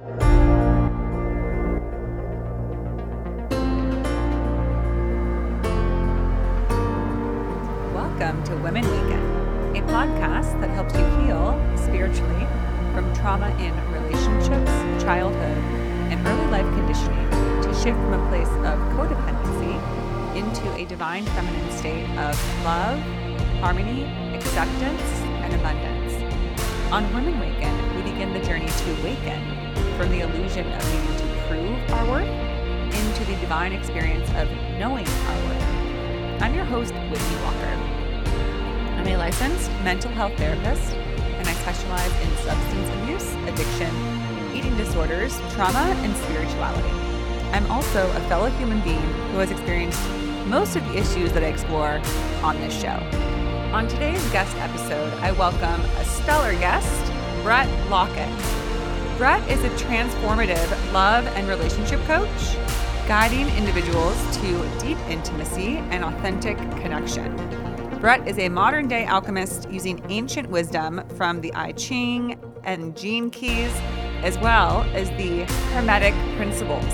Welcome to Women Awaken, a podcast that helps you heal spiritually from trauma in relationships, childhood, and early life conditioning to shift from a place of codependency into a divine feminine state of love, harmony, acceptance, and abundance. On Women Awaken, we begin the journey to awaken from the illusion of needing to prove our worth into the divine experience of knowing our worth. I'm your host, Whitney Walker. I'm a licensed mental health therapist, and I specialize in substance abuse, addiction, eating disorders, trauma, and spirituality. I'm also a fellow human being who has experienced most of the issues that I explore on this show. On today's guest episode, I welcome a stellar guest, Bret Lockett. Bret is a transformative love and relationship coach, guiding individuals to deep intimacy and authentic connection. Bret is a modern day alchemist using ancient wisdom from the I Ching and Gene Keys, as well as the Hermetic principles.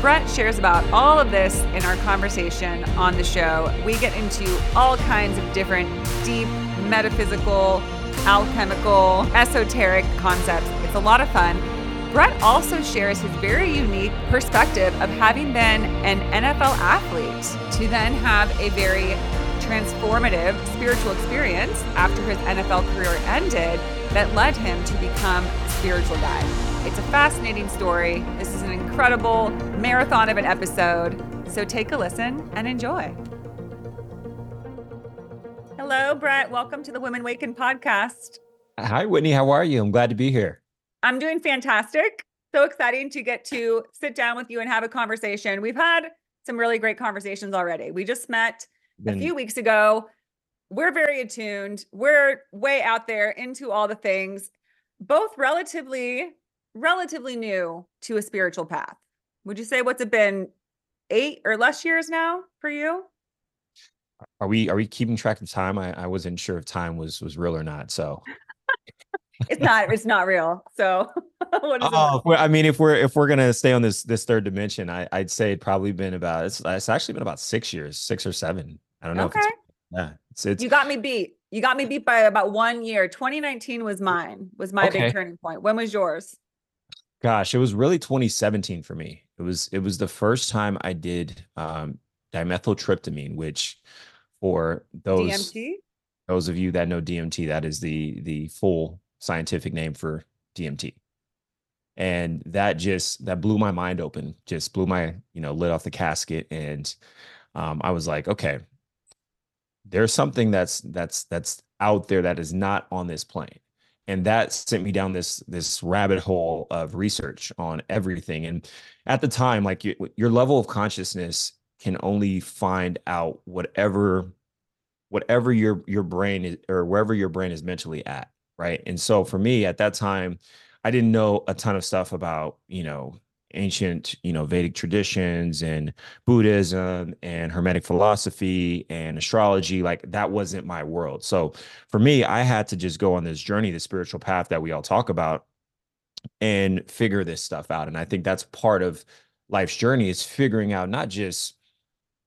Bret shares about all of this in our conversation on the show. We get into all kinds of different deep, metaphysical, alchemical, esoteric concepts. A lot of fun. Bret also shares his very unique perspective of having been an NFL athlete to then have a very transformative spiritual experience after his NFL career ended that led him to become a spiritual guide. It's a fascinating story. This is an incredible marathon of an episode. So take a listen and enjoy. Hello, Bret. Welcome to the Women Waken podcast. Hi, Whitney. How are you? I'm glad to be here. I'm doing fantastic. So exciting to get to sit down with you and have a conversation. We've had some really great conversations already. We just met a few weeks ago. We're very attuned. We're way out there into all the things, both relatively relatively new to a spiritual path. Would you say what's it been 8 or less years now for you? Are we are we keeping track of time? I, I wasn't sure if time was was real or not. So it's not it's not real. So oh, I mean, if we're if we're gonna stay on this this third dimension, I, I'd say it probably been about it's, it's actually been about six years, six or seven. I don't know. Okay. yeah. It's, it's, you got me beat. You got me beat by about one year. 2019 was mine, was my okay. big turning point. When was yours? Gosh, it was really 2017 for me. It was it was the first time I did um, dimethyltryptamine, which for those DMT? those of you that know DMT, that is the the full scientific name for DMT. And that just that blew my mind open, just blew my, you know, lid off the casket. And um, I was like, okay, there's something that's that's that's out there that is not on this plane and that sent me down this this rabbit hole of research on everything and at the time like you, your level of consciousness can only find out whatever whatever your your brain is or wherever your brain is mentally at right and so for me at that time i didn't know a ton of stuff about you know ancient, you know, Vedic traditions and Buddhism and Hermetic philosophy and astrology. Like that wasn't my world. So for me, I had to just go on this journey, the spiritual path that we all talk about, and figure this stuff out. And I think that's part of life's journey is figuring out not just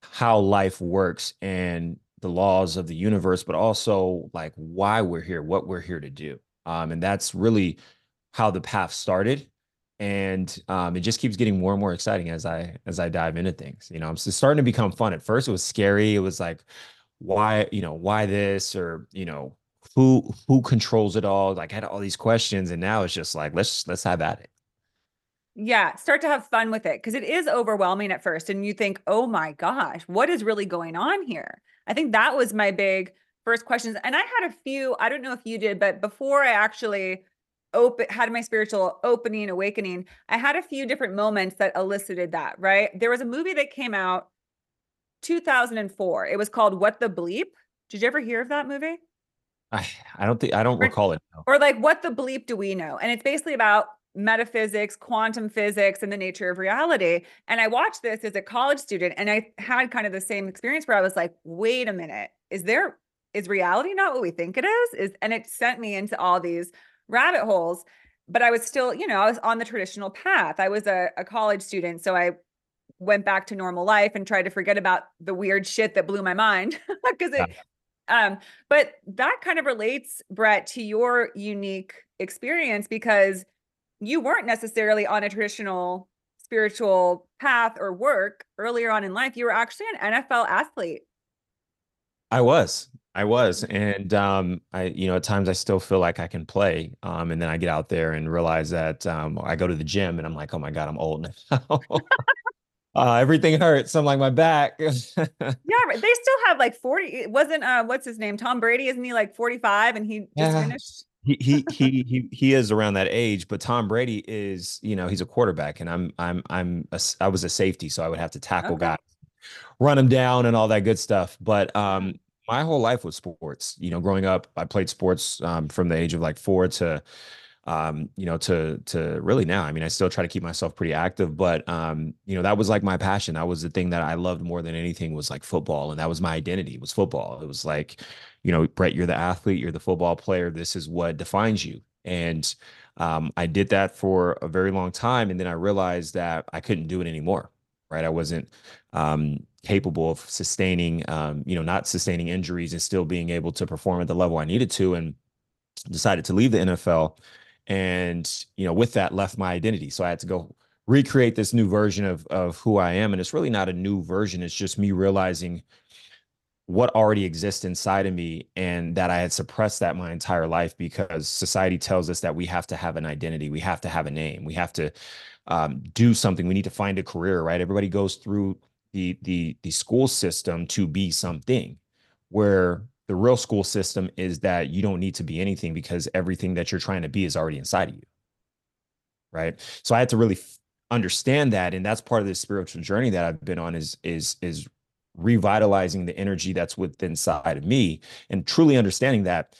how life works and the laws of the universe, but also like why we're here, what we're here to do. Um, and that's really how the path started and um, it just keeps getting more and more exciting as I as I dive into things. You know, it's starting to become fun. At first, it was scary. It was like, why, you know, why this or you know, who who controls it all? Like, I had all these questions, and now it's just like, let's let's have at it. Yeah, start to have fun with it because it is overwhelming at first, and you think, oh my gosh, what is really going on here? I think that was my big first questions, and I had a few. I don't know if you did, but before I actually open had my spiritual opening awakening i had a few different moments that elicited that right there was a movie that came out 2004 it was called what the bleep did you ever hear of that movie i i don't think i don't or, recall it no. or like what the bleep do we know and it's basically about metaphysics quantum physics and the nature of reality and i watched this as a college student and i had kind of the same experience where i was like wait a minute is there is reality not what we think it is is and it sent me into all these rabbit holes. but I was still, you know, I was on the traditional path. I was a, a college student. So I went back to normal life and tried to forget about the weird shit that blew my mind because it um but that kind of relates Bret to your unique experience because you weren't necessarily on a traditional spiritual path or work earlier on in life you were actually an NFL athlete I was I was and um I you know at times I still feel like I can play um and then I get out there and realize that um I go to the gym and I'm like oh my god I'm old now uh, everything hurts. I'm like my back. yeah, they still have like 40. It wasn't uh what's his name? Tom Brady, isn't he like 45 and he just yeah. finished? He, he he he he is around that age, but Tom Brady is, you know, he's a quarterback, and I'm I'm I'm a, I was a safety, so I would have to tackle okay. guys, run them down, and all that good stuff. But um, my whole life was sports. You know, growing up, I played sports um, from the age of like four to um, you know, to to really now. I mean, I still try to keep myself pretty active, but um, you know, that was like my passion. That was the thing that I loved more than anything was like football, and that was my identity. Was football. It was like, you know, Bret, you're the athlete, you're the football player. This is what defines you. And um, I did that for a very long time, and then I realized that I couldn't do it anymore. Right, I wasn't um, capable of sustaining, um, you know, not sustaining injuries and still being able to perform at the level I needed to, and decided to leave the NFL and you know with that left my identity so i had to go recreate this new version of of who i am and it's really not a new version it's just me realizing what already exists inside of me and that i had suppressed that my entire life because society tells us that we have to have an identity we have to have a name we have to um, do something we need to find a career right everybody goes through the the the school system to be something where the real school system is that you don't need to be anything because everything that you're trying to be is already inside of you. Right. So I had to really f- understand that. And that's part of the spiritual journey that I've been on is, is, is revitalizing the energy that's within inside of me and truly understanding that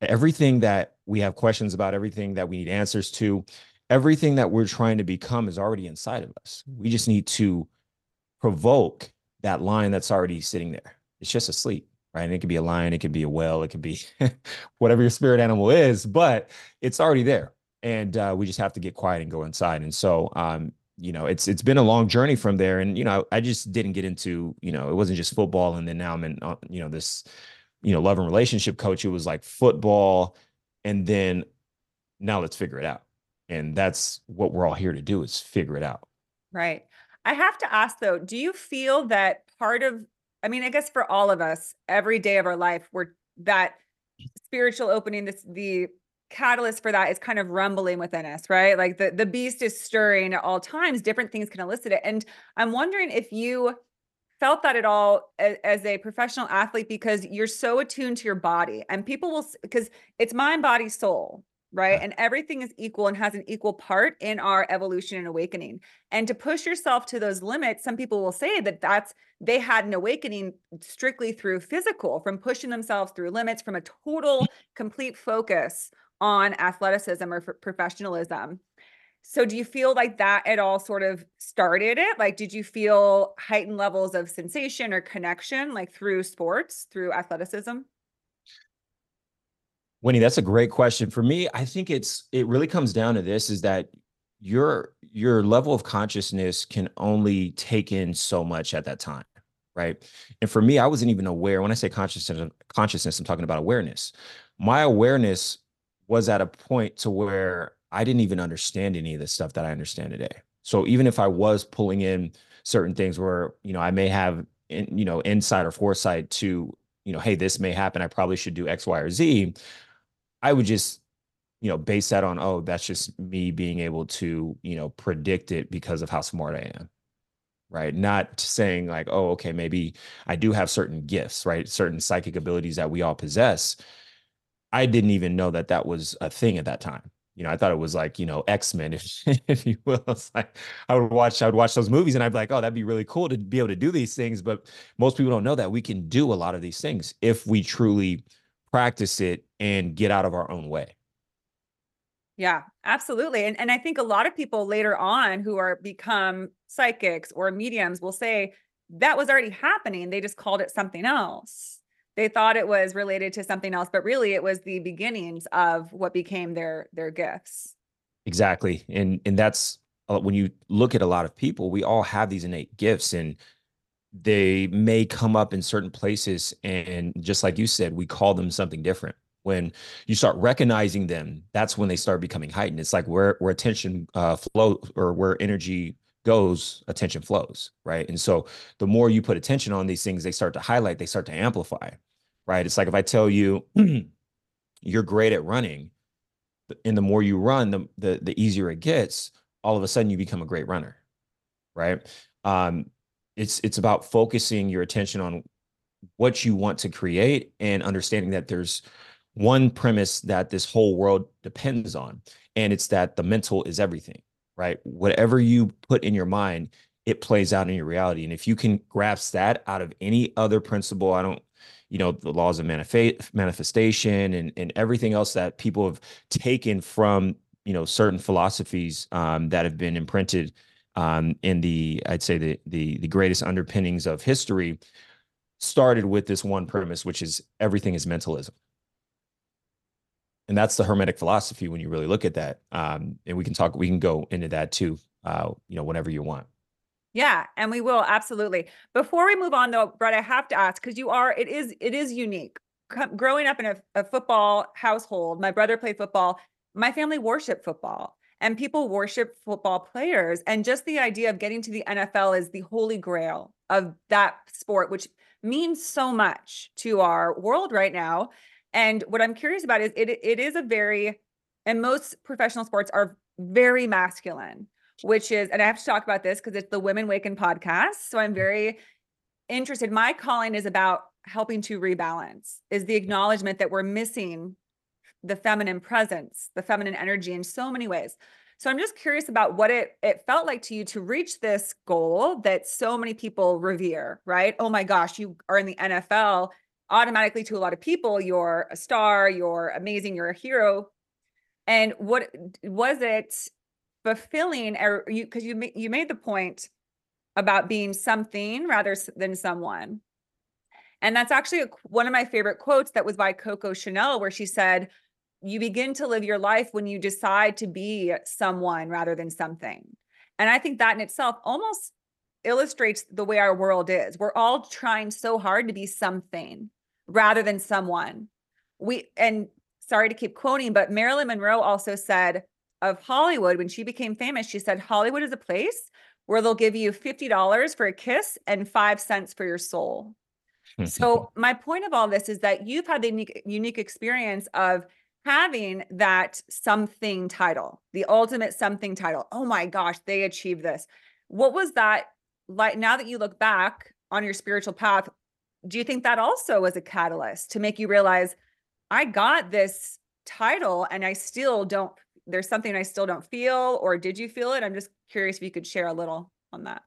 everything that we have questions about, everything that we need answers to, everything that we're trying to become is already inside of us. We just need to provoke that line that's already sitting there. It's just asleep right? And it could be a lion, it could be a whale, it could be whatever your spirit animal is, but it's already there. And uh, we just have to get quiet and go inside. And so, um, you know, it's it's been a long journey from there. And you know, I just didn't get into, you know, it wasn't just football, and then now I'm in, uh, you know, this, you know, love and relationship coach. It was like football, and then now let's figure it out. And that's what we're all here to do is figure it out. Right. I have to ask though, do you feel that part of I mean, I guess for all of us, every day of our life, we're that spiritual opening, this the catalyst for that is kind of rumbling within us, right? Like the the beast is stirring at all times. Different things can elicit it. And I'm wondering if you felt that at all as, as a professional athlete because you're so attuned to your body and people will because it's mind, body, soul, right? And everything is equal and has an equal part in our evolution and awakening. And to push yourself to those limits, some people will say that that's they had an awakening strictly through physical, from pushing themselves through limits, from a total complete focus on athleticism or professionalism. So do you feel like that at all sort of started it? Like did you feel heightened levels of sensation or connection like through sports, through athleticism? Whitney, that's a great question. For me, I think it's it really comes down to this is that your your level of consciousness can only take in so much at that time, right? And for me, I wasn't even aware when I say consciousness consciousness, I'm talking about awareness. My awareness was at a point to where I didn't even understand any of the stuff that I understand today. So even if I was pulling in certain things where, you know, I may have in, you know, insight or foresight to, you know, hey, this may happen, I probably should do X, Y, or Z I would just, you know, base that on, oh, that's just me being able to, you know, predict it because of how smart I am. Right. Not saying like, oh, okay, maybe I do have certain gifts, right? Certain psychic abilities that we all possess. I didn't even know that that was a thing at that time. You know, I thought it was like, you know, X-Men, if, if you will. It's like I would watch, I would watch those movies and I'd be like, oh, that'd be really cool to be able to do these things. But most people don't know that we can do a lot of these things if we truly practice it and get out of our own way. Yeah, absolutely. And and I think a lot of people later on who are become psychics or mediums will say that was already happening. They just called it something else. They thought it was related to something else, but really it was the beginnings of what became their their gifts. Exactly. And and that's uh, when you look at a lot of people, we all have these innate gifts and they may come up in certain places and just like you said, we call them something different. When you start recognizing them, that's when they start becoming heightened. It's like where where attention uh, flow or where energy goes, attention flows, right? And so the more you put attention on these things, they start to highlight, they start to amplify, right? It's like if I tell you you're great at running, and the more you run, the, the the easier it gets. All of a sudden, you become a great runner, right? Um, it's it's about focusing your attention on what you want to create and understanding that there's one premise that this whole world depends on, and it's that the mental is everything, right? Whatever you put in your mind, it plays out in your reality. And if you can grasp that out of any other principle, I don't you know the laws of manif- manifestation and and everything else that people have taken from you know certain philosophies um, that have been imprinted um, in the I'd say the the the greatest underpinnings of history started with this one premise, which is everything is mentalism. And that's the Hermetic philosophy when you really look at that. Um, and we can talk, we can go into that too, uh, you know, whenever you want. Yeah, and we will absolutely. Before we move on though, Bret, I have to ask because you are it is it is unique. growing up in a, a football household, my brother played football. My family worship football and people worship football players and just the idea of getting to the NFL is the holy grail of that sport which means so much to our world right now. And what I'm curious about is it it is a very and most professional sports are very masculine which is, and I have to talk about this because it's the Women Waken podcast. So I'm mm-hmm. very interested. My calling is about helping to rebalance, is the acknowledgement that we're missing the feminine presence, the feminine energy in so many ways. So I'm just curious about what it it felt like to you to reach this goal that so many people revere, right? Oh my gosh, you are in the NFL. Automatically to a lot of people, you're a star, you're amazing, you're a hero. And what was it fulfilling or you because you you made the point about being something rather than someone. And that's actually a, one of my favorite quotes that was by coco chanel where she said you begin to live your life when you decide to be someone rather than something. And i think that in itself almost illustrates the way our world is. We're all trying so hard to be something rather than someone we and sorry to keep quoting but marilyn monroe also said of Hollywood, when she became famous, she said Hollywood is a place where they'll give you $50 for a kiss and five cents for your soul. so my point of all this is that you've had the unique, unique experience of having that something title, the ultimate something title. Oh my gosh, they achieved this. What was that like now that you look back on your spiritual path? Do you think that also was a catalyst to make you realize I got this title and I still don't there's something I still don't feel, or did you feel it? I'm just curious if you could share a little on that.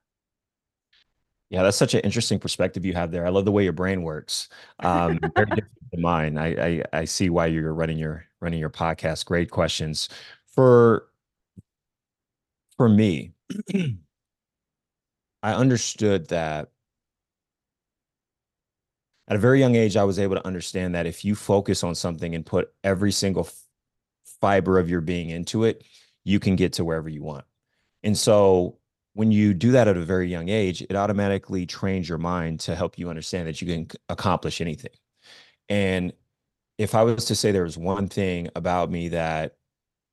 Yeah, that's such an interesting perspective you have there. I love the way your brain works. Um, very different than mine. I, I I see why you're running your running your podcast. Great questions. For for me, I understood that at a very young age, I was able to understand that if you focus on something and put every single fiber of your being into it, you can get to wherever you want. And so when you do that at a very young age, it automatically trains your mind to help you understand that you can accomplish anything. And if I was to say there was one thing about me that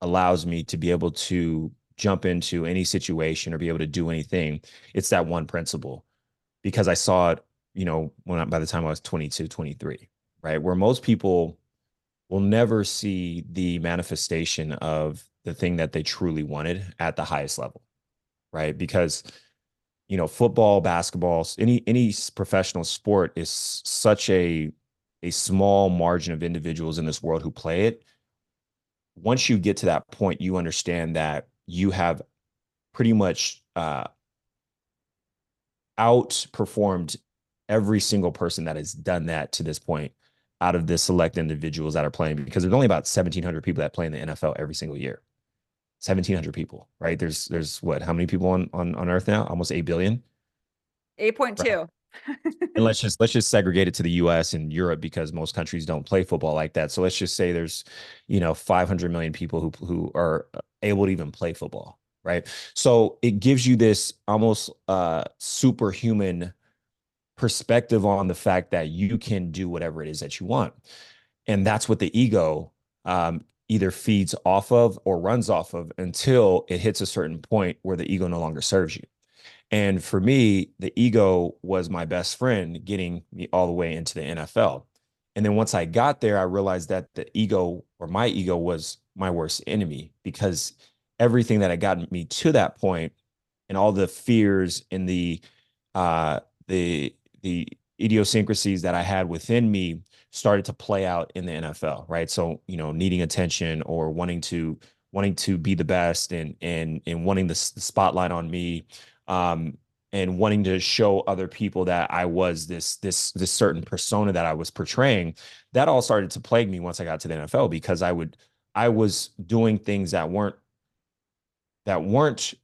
allows me to be able to jump into any situation or be able to do anything, it's that one principle because I saw it, you know, when I, by the time I was 22, 23, right? Where most people will never see the manifestation of the thing that they truly wanted at the highest level right because you know football basketball any any professional sport is such a a small margin of individuals in this world who play it once you get to that point you understand that you have pretty much uh outperformed every single person that has done that to this point out of the select individuals that are playing because there's only about 1700 people that play in the NFL every single year. 1700 people, right? There's there's what? How many people on on on earth now? Almost 8 billion. 8.2. and let's just let's just segregate it to the US and Europe because most countries don't play football like that. So let's just say there's, you know, 500 million people who who are able to even play football, right? So it gives you this almost uh superhuman perspective on the fact that you can do whatever it is that you want. And that's what the ego um, either feeds off of or runs off of until it hits a certain point where the ego no longer serves you. And for me, the ego was my best friend getting me all the way into the NFL. And then once I got there, I realized that the ego or my ego was my worst enemy because everything that had gotten me to that point and all the fears and the uh the the idiosyncrasies that I had within me started to play out in the NFL, right? So, you know, needing attention or wanting to wanting to be the best and and and wanting the, the spotlight on me um and wanting to show other people that I was this this this certain persona that I was portraying, that all started to plague me once I got to the NFL because I would I was doing things that weren't that weren't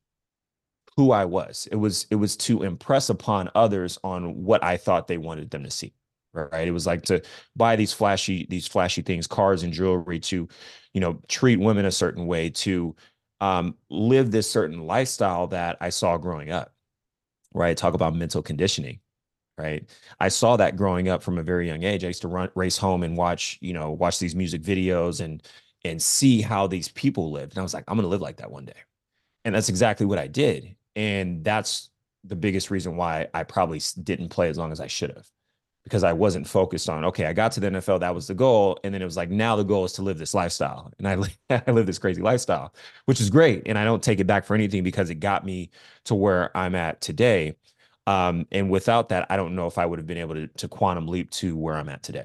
who I was. It was it was to impress upon others on what I thought they wanted them to see. Right. It was like to buy these flashy these flashy things, cars and jewelry, to you know treat women a certain way, to um, live this certain lifestyle that I saw growing up. Right. Talk about mental conditioning. Right. I saw that growing up from a very young age. I used to run race home and watch you know watch these music videos and and see how these people lived. And I was like, I'm to live like that one day. And that's exactly what I did. And that's the biggest reason why I probably didn't play as long as I should have because I wasn't focused on, okay, I got to the NFL, that was the goal. And then it was like, now the goal is to live this lifestyle. And I, I live this crazy lifestyle, which is great. And I don't take it back for anything because it got me to where I'm at today. Um, and without that, I don't know if I would have been able to, to quantum leap to where I'm at today.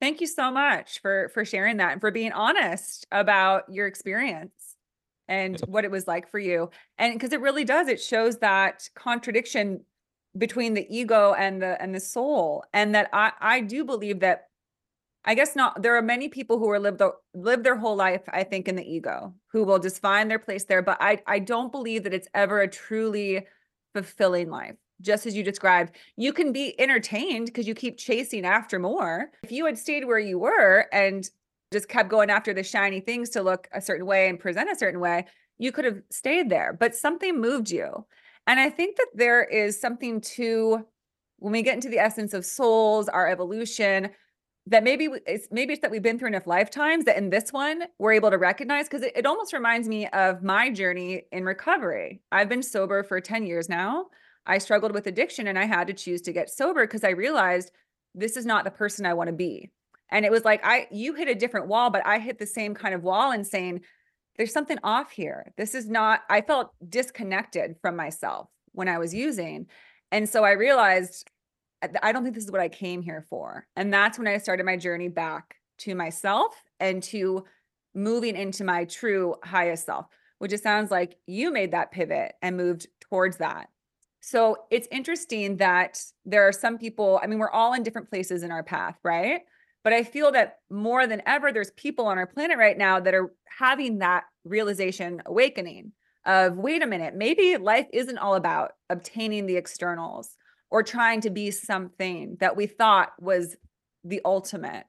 Thank you so much for for sharing that and for being honest about your experience and what it was like for you. And because it really does, it shows that contradiction between the ego and the and the soul. And that I I do believe that I guess not there are many people who are live the live their whole life, I think, in the ego, who will just find their place there. But I I don't believe that it's ever a truly fulfilling life. Just as you described, you can be entertained because you keep chasing after more. If you had stayed where you were and just kept going after the shiny things to look a certain way and present a certain way, you could have stayed there, but something moved you. And I think that there is something to when we get into the essence of souls, our evolution, that maybe it's maybe it's that we've been through enough lifetimes that in this one we're able to recognize because it, it almost reminds me of my journey in recovery. I've been sober for 10 years now. I struggled with addiction and I had to choose to get sober because I realized this is not the person I want to be. And it was like, I, you hit a different wall, but I hit the same kind of wall and saying, there's something off here. This is not, I felt disconnected from myself when I was using. And so I realized, uh, I don't think this is what I came here for. And that's when I started my journey back to myself and to moving into my true highest self, which it sounds like you made that pivot and moved towards that. So it's interesting that there are some people, I mean, we're all in different places in our path, right? But I feel that more than ever, there's people on our planet right now that are having that realization awakening of wait a minute, maybe life isn't all about obtaining the externals or trying to be something that we thought was the ultimate.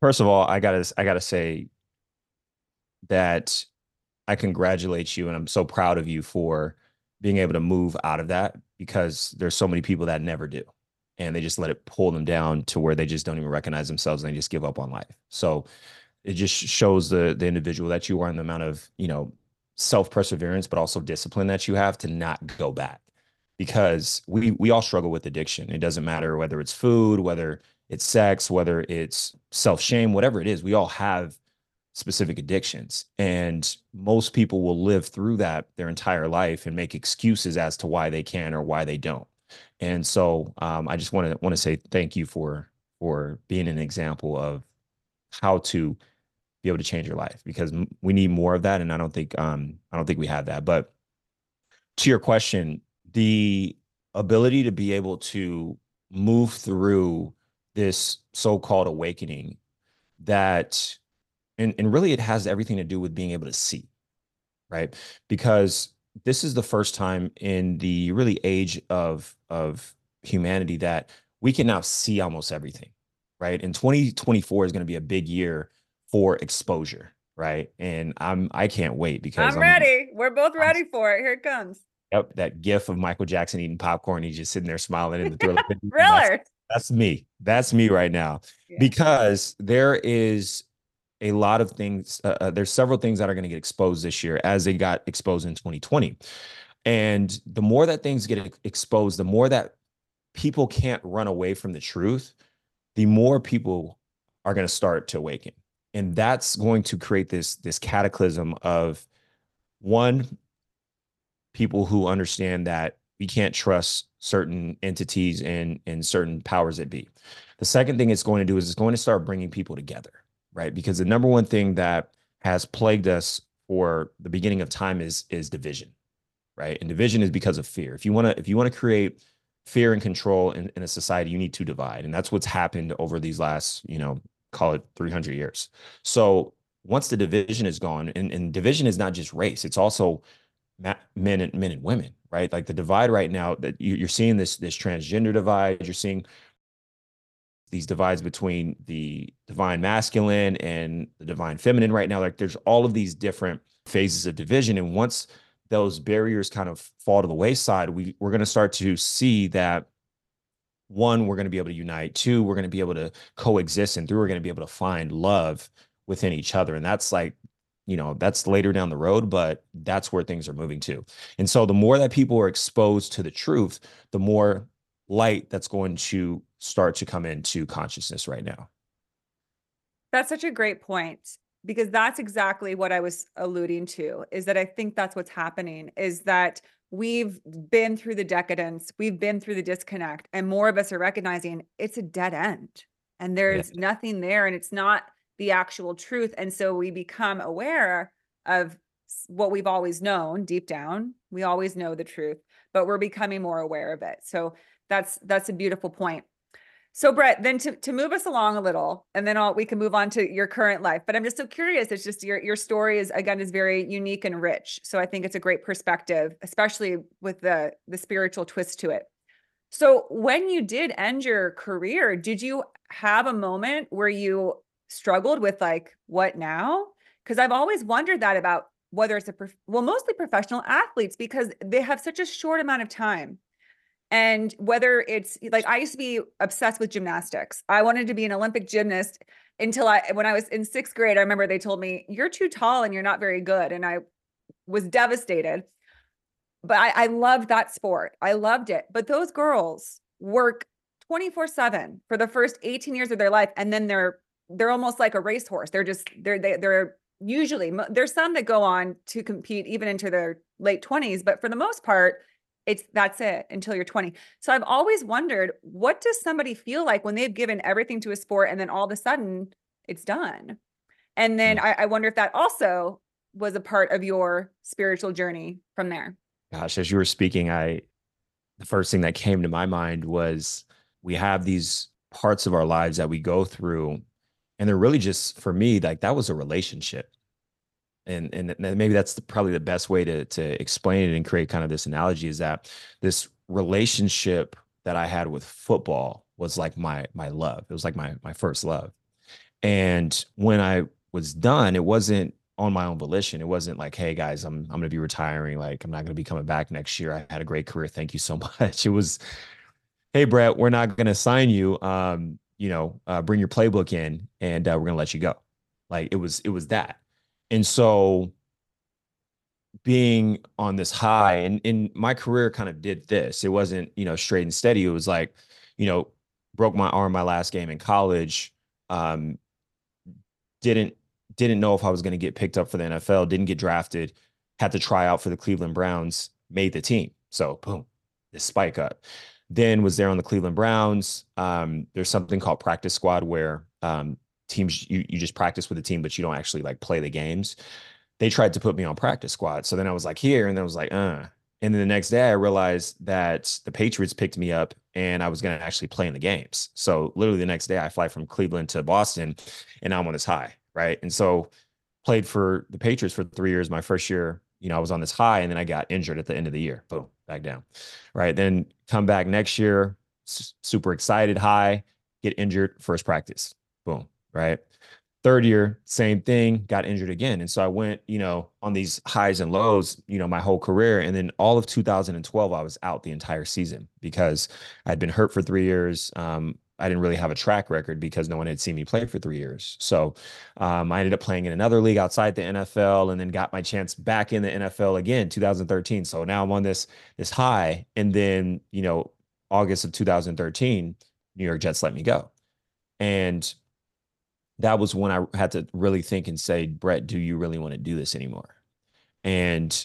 First of all, I gotta I gotta say that I congratulate you and I'm so proud of you for being able to move out of that because there's so many people that never do and they just let it pull them down to where they just don't even recognize themselves and they just give up on life. So it just shows the the individual that you are and the amount of, you know, self perseverance, but also discipline that you have to not go back. Because we we all struggle with addiction. It doesn't matter whether it's food, whether it's sex, whether it's self shame, whatever it is. We all have specific addictions, and most people will live through that their entire life and make excuses as to why they can or why they don't. And so um, I just want to want to say thank you for for being an example of how to be able to change your life because we need more of that and I don't think um I don't think we have that. But to your question the ability to be able to move through this so-called awakening that and, and really it has everything to do with being able to see right? Because this is the first time in the really age of of humanity that we can now see almost everything, right? And 2024 is going to be a big year for exposure, right? And I'm I can't wait because I'm, I'm ready. We're both ready I'm, for it. Here it comes. Yep, that gif of Michael Jackson eating popcorn. He's just sitting there smiling in the thriller. Thriller. That's, that's, me. That's me right now. Yeah. Because there is a lot of things. Uh, uh there's several things that are going to get exposed this year, as they got exposed in 2020. And the more that things get exposed, the more that people can't run away from the truth, the more people are going to start to awaken. And that's going to create this this cataclysm of one people who understand that we can't trust certain entities and and certain powers that be. The second thing it's going to do is it's going to start bringing people together, right? Because the number one thing that has plagued us for the beginning of time is is division, right? And division is because of fear. If you want to if you want to create fear and control in, in a society, you need to divide, and that's what's happened over these last, you know, call it 300 years. So once the division is gone, and, and division is not just race; it's also men and men and women, right? Like the divide right now that you're seeing this this transgender divide. You're seeing these divides between the divine masculine and the divine feminine right now. Like there's all of these different phases of division, and once those barriers kind of fall to the wayside, we we're going to start to see that one, we're going to be able to unite. Two, we're going to be able to coexist, and three, we're going to be able to find love within each other. And that's like you know that's later down the road but that's where things are moving to and so the more that people are exposed to the truth the more light that's going to start to come into consciousness right now that's such a great point because that's exactly what i was alluding to is that i think that's what's happening is that we've been through the decadence we've been through the disconnect and more of us are recognizing it's a dead end and there's yeah. nothing there and it's not the actual truth. And so we become aware of what we've always known deep down. We always know the truth, but we're becoming more aware of it. So that's that's a beautiful point. So Bret, then to, to move us along a little, and then I'll, we can move on to your current life. But I'm just so curious. It's just your your story is again is very unique and rich. So I think it's a great perspective, especially with the the spiritual twist to it. So when you did end your career, did you have a moment where you struggled with like what now because i've always wondered that about whether it's a well mostly professional athletes because they have such a short amount of time and whether it's like i used to be obsessed with gymnastics. I wanted to be an olympic gymnast until i when i was in sixth grade i remember they told me you're too tall and you're not very good and i was devastated. But i, I loved that sport. I loved it. But those girls work 24 7 for the first 18 years of their life and then they're they're almost like a racehorse. They're just they're they, they're usually there's some that go on to compete even into their late 20s, but for the most part, it's that's it until you're 20. So I've always wondered what does somebody feel like when they've given everything to a sport and then all of a sudden it's done. And then I, I wonder if that also was a part of your spiritual journey from there. Gosh, as you were speaking, I the first thing that came to my mind was we have these parts of our lives that we go through and they're really just for me like that was a relationship and and maybe that's the, probably the best way to to explain it and create kind of this analogy is that this relationship that I had with football was like my my love. It was like my my first love. And when I was done, it wasn't on my own volition. It wasn't like, hey guys, I'm I'm gonna be retiring. Like I'm not gonna be coming back next year. I had a great career. Thank you so much. It was, hey Bret, we're not gonna sign you. Um, you know, uh, bring your playbook in and uh, we're to let you go. Like it was, it was that. And so being on this high and in my career kind of did this, it wasn't, you know, straight and steady. It was like, you know, broke my arm my last game in college. Um, didn't, didn't know if I was going to get picked up for the NFL, didn't get drafted, had to try out for the Cleveland Browns, made the team. So boom, this spike up then was there on the Cleveland Browns. Um, there's something called practice squad where um, teams you you just practice with the team, but you don't actually like play the games. They tried to put me on practice squad, so then I was like here, and then I was like, uh. And then the next day, I realized that the Patriots picked me up, and I was to actually play in the games. So literally the next day, I fly from Cleveland to Boston, and I'm on this high, right? And so played for the Patriots for three years. My first year you know, I was on this high and then I got injured at the end of the year. Boom, back down. Right. Then come back next year, super excited, high, get injured, first practice. Boom. Right. Third year, same thing, got injured again. And so I went, you know, on these highs and lows, you know, my whole career. And then all of 2012, I was out the entire season because I'd been hurt for three years. Um, I didn't really have a track record because no one had seen me play for three years. So um, I ended up playing in another league outside the NFL, and then got my chance back in the NFL again, 2013. So now I'm on this this high, and then you know August of 2013, New York Jets let me go, and that was when I had to really think and say, Bret, do you really want to do this anymore? And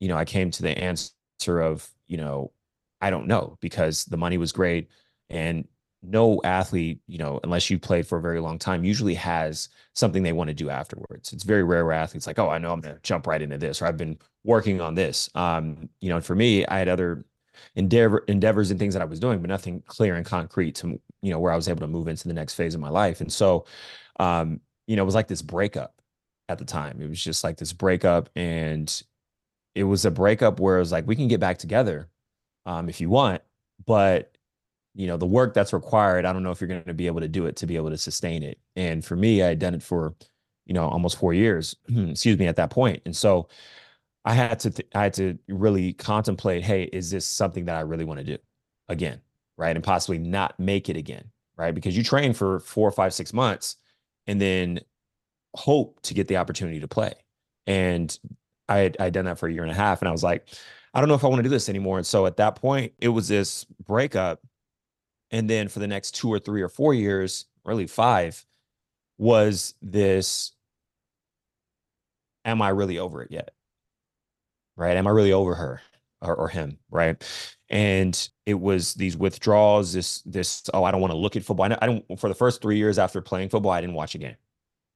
you know, I came to the answer of you know, I don't know because the money was great and no athlete, you know, unless you played for a very long time, usually has something they want to do afterwards. It's very rare where athletes like, oh, I know I'm going to jump right into this, or I've been working on this. Um, you know, and for me, I had other endeavor endeavors and things that I was doing, but nothing clear and concrete to you know where I was able to move into the next phase of my life. And so, um, you know, it was like this breakup at the time. It was just like this breakup, and it was a breakup where it was like we can get back together um, if you want, but you know the work that's required i don't know if you're going to be able to do it to be able to sustain it. And for me i had done it for you know almost four years excuse me at that point. And so i had to th- i had to really contemplate hey is this something that i really want to do again right? And possibly not make it again right? Because you train for four five six months and then hope to get the opportunity to play and i had i'd done that for a year and a half and i was like i don't know if i want to do this anymore and so at that point it was this breakup and then for the next two or three or four years, really five, was this am I really over it yet? Right? Am I really over her or, or him? Right. And it was these withdrawals, this, this, oh, I don't want to look at football. I, don't, for the first three years after playing football, I didn't watch a game.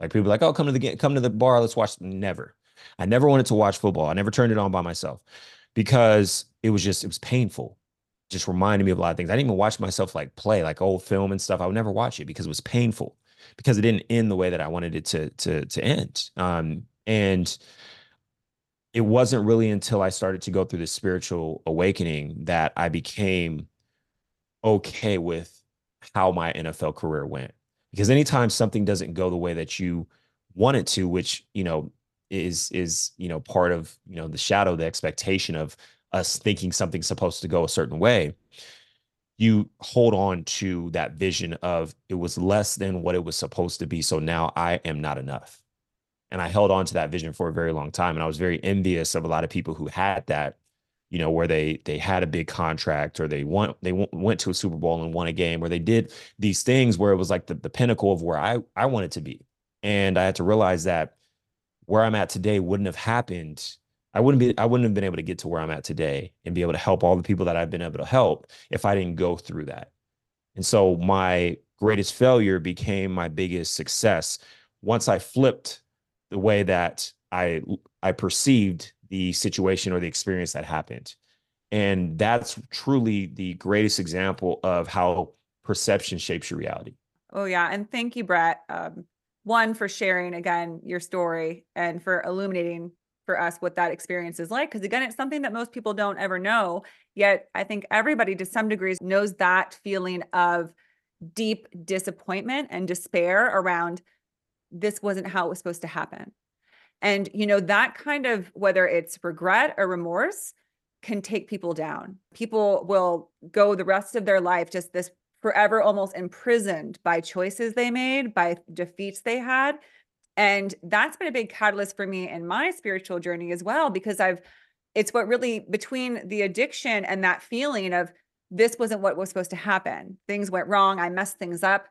Like people like, oh, come to the game, come to the bar, let's watch. Never. I never wanted to watch football. I never turned it on by myself because it was just, it was painful just reminded me of a lot of things. I didn't even watch myself like play like old film and stuff. I would never watch it because it was painful because it didn't end the way that I wanted it to to to end. Um, and it wasn't really until I started to go through this spiritual awakening that I became okay with how my NFL career went. Because anytime something doesn't go the way that you want it to, which you know is is you know part of you know the shadow, the expectation of us thinking something's supposed to go a certain way, you hold on to that vision of it was less than what it was supposed to be. So now I am not enough. And I held on to that vision for a very long time. And I was very envious of a lot of people who had that, you know, where they they had a big contract or they want they went to a Super Bowl and won a game, where they did these things where it was like the, the pinnacle of where I I wanted to be. And I had to realize that where I'm at today wouldn't have happened I wouldn't be I wouldn't have been able to get to where I'm at today and be able to help all the people that I've been able to help if I didn't go through that. And so my greatest failure became my biggest success once I flipped the way that I I perceived the situation or the experience that happened. And that's truly the greatest example of how perception shapes your reality. Oh yeah, and thank you Bret um, one for sharing again your story and for illuminating for us what that experience is like. Because again, it's something that most people don't ever know. Yet I think everybody to some degrees knows that feeling of deep disappointment and despair around this wasn't how it was supposed to happen. And, you know, that kind of whether it's regret or remorse can take people down. People will go the rest of their life just this forever almost imprisoned by choices they made, by defeats they had and that's been a big catalyst for me in my spiritual journey as well, because I've, it's what really between the addiction and that feeling of this wasn't what was supposed to happen. Things went wrong. I messed things up.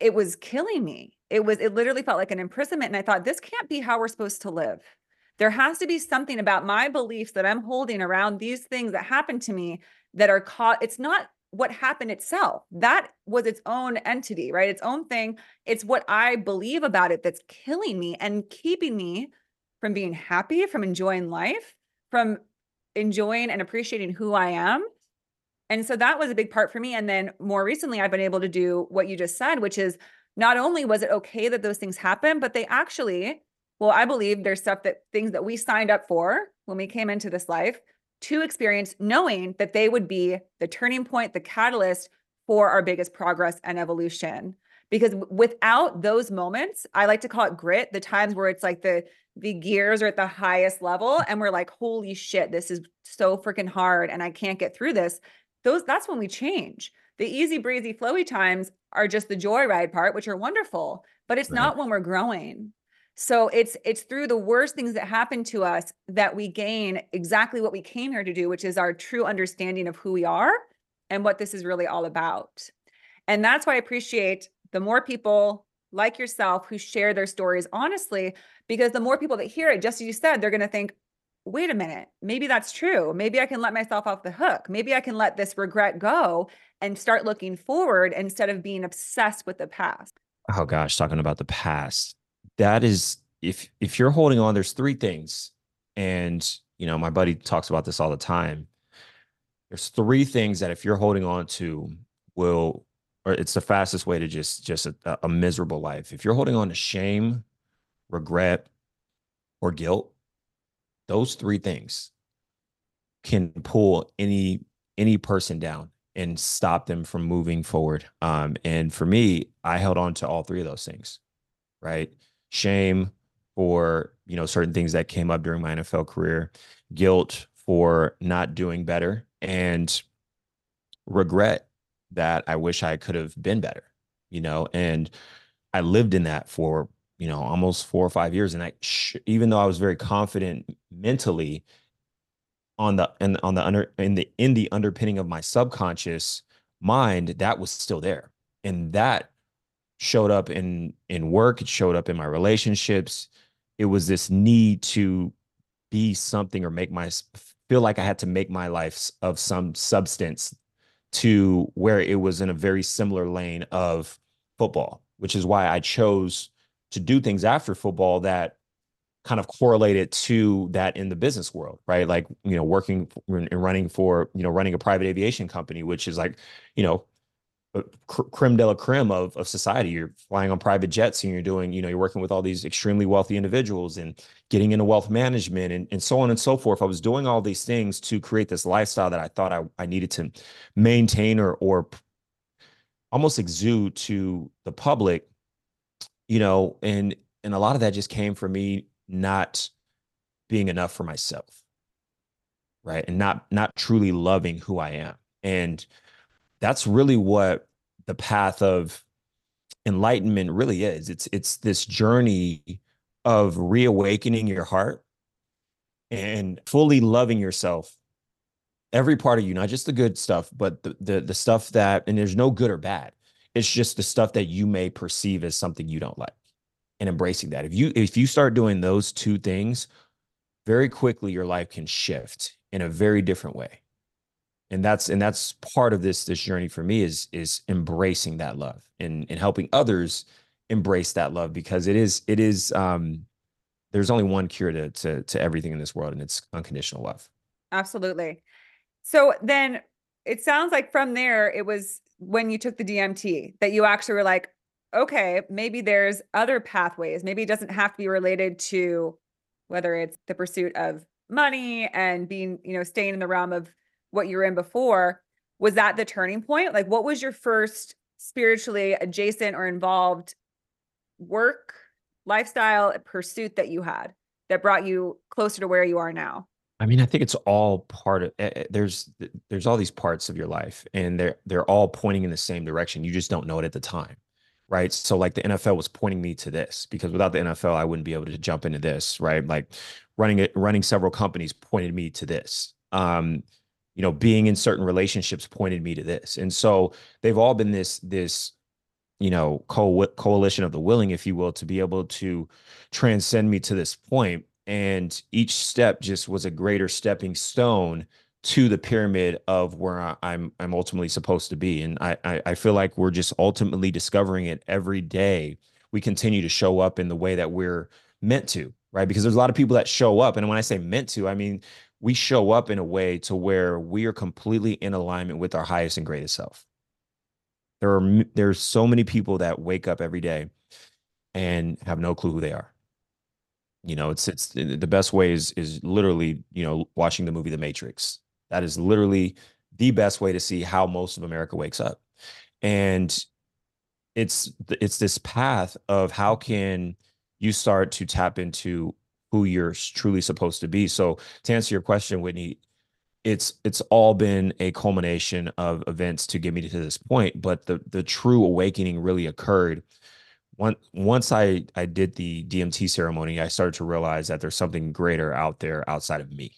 It was killing me. It was, it literally felt like an imprisonment. And I thought, this can't be how we're supposed to live. There has to be something about my beliefs that I'm holding around these things that happened to me that are caught. It's not what happened itself. That was its own entity, right? Its own thing. It's what I believe about it that's killing me and keeping me from being happy, from enjoying life, from enjoying and appreciating who I am. And so that was a big part for me. And then more recently, I've been able to do what you just said, which is not only was it okay that those things happen, but they actually Well, I believe there's stuff that things that we signed up for when we came into this life to experience, knowing that they would be the turning point, the catalyst for our biggest progress and evolution. Because without those moments, I like to call it grit, the times where it's like the the gears are at the highest level and we're like, holy shit, this is so freaking hard and I can't get through this. Those that's when we change. The easy breezy flowy times are just the joyride part, which are wonderful, but it's right. not when we're growing. So it's it's through the worst things that happen to us that we gain exactly what we came here to do, which is our true understanding of who we are and what this is really all about. And that's why I appreciate the more people like yourself who share their stories honestly, because the more people that hear it, just as you said, they're going to think, wait a minute, maybe that's true. Maybe I can let myself off the hook. Maybe I can let this regret go and start looking forward instead of being obsessed with the past. Oh gosh, talking about the past. That is if if you're holding on there's three things and you know my buddy talks about this all the time. There's three things that if you're holding on to will or it's the fastest way to just just a, a miserable life. If you're holding on to shame, regret, or guilt, those three things can pull any any person down and stop them from moving forward. Um, and for me, I held on to all three of those things, right? Shame for you know certain things that came up during my NFL career, guilt for not doing better, and regret that I wish I could have been better, you know, and I lived in that for, you know, almost four or five years. And I, even though I was very confident mentally on the, and on the under, in the, in the underpinning of my subconscious mind, that was still there. And that showed up in, in work. It showed up in my relationships. It was this need to be something or make my, feel like I had to make my life of some substance to where it was in a very similar lane of football, which is why I chose to do things after football that kind of correlated to that in the business world, right? Like, you know, working and running for, you know, running a private aviation company, which is like, you know, creme de la creme of, of society. You're flying on private jets and you're doing, you know, you're working with all these extremely wealthy individuals and getting into wealth management and, and so on and so forth. I was doing all these things to create this lifestyle that I thought I, I needed to maintain or, or almost exude to the public, you know, and, and a lot of that just came from me not being enough for myself. Right. And not, not truly loving who I am. And, that's really what the path of enlightenment really is. It's it's this journey of reawakening your heart and fully loving yourself every part of you not just the good stuff but the, the the stuff that and there's no good or bad it's just the stuff that you may perceive as something you don't like and embracing that. If you if you start doing those two things very quickly your life can shift in a very different way. And that's and that's part of this this journey for me is is embracing that love and and helping others embrace that love because it is it is um there's only one cure to to to everything in this world and it's unconditional love. Absolutely. So then it sounds like from there it was when you took the DMT that you actually were like okay maybe there's other pathways. Maybe it doesn't have to be related to whether it's the pursuit of money and being you know staying in the realm of what you were in before. Was that the turning point? Like what was your first spiritually adjacent or involved work lifestyle pursuit that you had that brought you closer to where you are now i mean i think it's all part of uh, there's there's all these parts of your life and they're they're all pointing in the same direction. You just don't know it at the time right? So like the nfl was pointing me to this because without the nfl i wouldn't be able to jump into this right? Like running it running several companies pointed me to this. Um you know being in certain relationships pointed me to this. And so they've all been this this you know co- coalition of the willing if you will to be able to transcend me to this point and each step just was a greater stepping stone to the pyramid of where I, am I'm ultimately supposed to be and I, I I feel like we're just ultimately discovering it every day we continue to show up in the way that we're meant to right because there's a lot of people that show up and when I say meant to I mean we show up in a way to where we are completely in alignment with our highest and greatest self. There are there's so many people that wake up every day and have no clue who they are. You know, it's it's the best way is is literally, you know, watching the movie The Matrix. That is literally the best way to see how most of America wakes up. And it's it's this path of how can you start to tap into who you're truly supposed to be. So to answer your question, Whitney, it's it's all been a culmination of events to get me to this point. But the the true awakening really occurred once once I I did the DMT ceremony. I started to realize that there's something greater out there outside of me,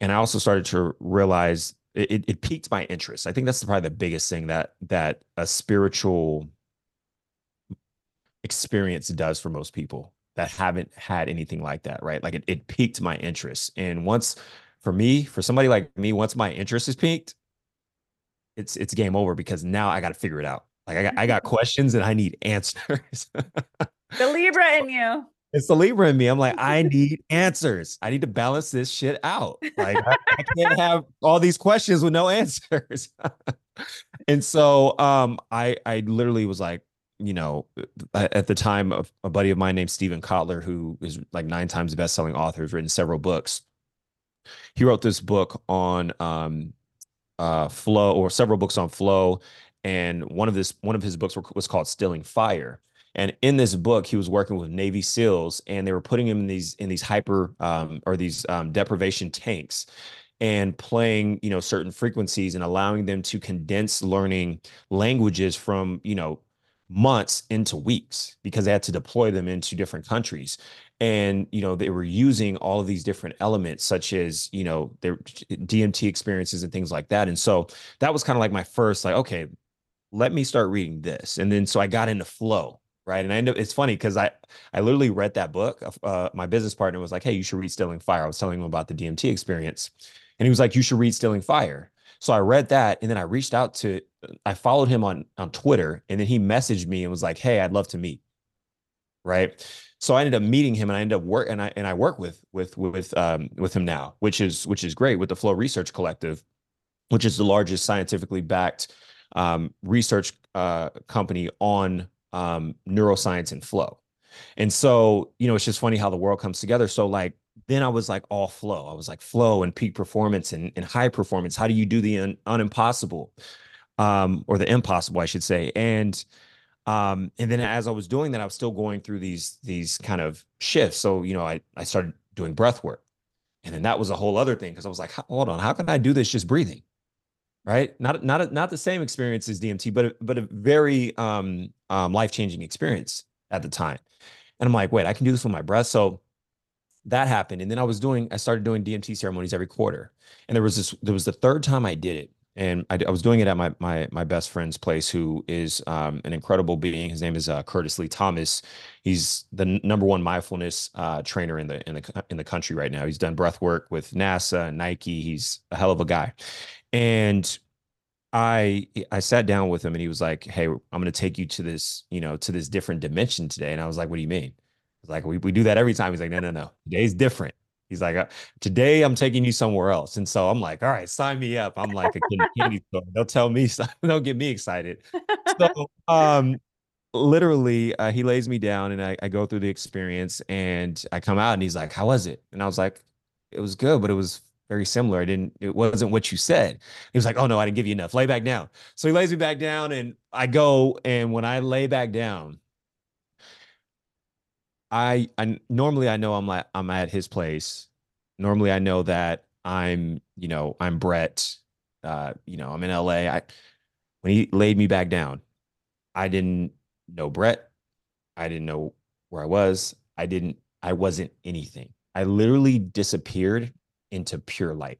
and I also started to realize it, it piqued my interest. I think that's probably the biggest thing that that a spiritual experience does for most people that haven't had anything like that, right? Like it, it piqued my interest. And once for me, for somebody like me, once my interest is piqued, it's it's game over because now I got to figure it out. Like I got, I got questions and I need answers. the Libra in you. It's the Libra in me. I'm like, I need answers. I need to balance this shit out. Like I, I can't have all these questions with no answers. and so um I I literally was like, you know, at the time of a buddy of mine named Steven Kotler, who is like nine times the best-selling author, has written several books. He wrote this book on um, uh, flow, or several books on flow, and one of this one of his books was called Stealing Fire. And in this book, he was working with Navy SEALs, and they were putting him in these in these hyper um, or these um, deprivation tanks, and playing you know certain frequencies and allowing them to condense learning languages from you know months into weeks because they had to deploy them into different countries and you know they were using all of these different elements such as you know their dmt experiences and things like that and so that was kind of like my first like okay let me start reading this. And then so i got into flow right? And i ended it's funny because i i literally read that book uh, my business partner was like hey you should read Stealing fire. I was telling him about the dmt experience. And he was like you should read Stealing fire. So I read that and then I reached out to I followed him on on Twitter and then he messaged me and was like, "Hey, I'd love to meet." Right? So I ended up meeting him and I ended up work and I and I work with with with um with him now, which is which is great with the Flow Research Collective, which is the largest scientifically backed um, research uh, company on um, neuroscience and flow. And so, you know, it's just funny how the world comes together. So like then I was like all flow. I was like flow and peak performance and, and high performance. How do you do the un, unimpossible? Um, or the impossible, I should say. And um, and then as I was doing that, I was still going through these these kind of shifts. So, you know, I I started doing breath work. And then that was a whole other thing because I was like, hold on, how can I do this just breathing? Right? Not not not the same experience as DMT, but but a very um, um life-changing experience at the time. And I'm like, wait, I can do this with my breath. So that happened. And then I was doing, I started doing DMT ceremonies every quarter. And there was this, there was the third time I did it. And I, I was doing it at my my my best friend's place, who is um, an incredible being. His name is uh, Curtis Lee Thomas. He's the n- number one mindfulness uh, trainer in the in the in the country right now. He's done breath work with NASA and Nike. He's a hell of a guy. And I I sat down with him, and he was like, "Hey, I'm going to take you to this, you know, to this different dimension today." And I was like, "What do you mean?" He's like, we, we do that every time. He's like, no, no, no. Today's different. He's like, uh, today I'm taking you somewhere else. And so I'm like, all right, sign me up. I'm like a candy store. They'll tell me, they'll get me excited. So um, literally, uh, he lays me down and I, I go through the experience and I come out and he's like, how was it? And I was like, it was good, but it was very similar. I didn't, it wasn't what you said. He was like, oh no, I didn't give you enough. Lay back down. So he lays me back down and I go. And when I lay back down, I, I normally I know I'm like I'm at his place. Normally I know that I'm, you know, I'm Bret. Uh, you know, I'm in LA. I when he laid me back down, I didn't know Bret. I didn't know where I was. I didn't, I wasn't anything. I literally disappeared into pure light.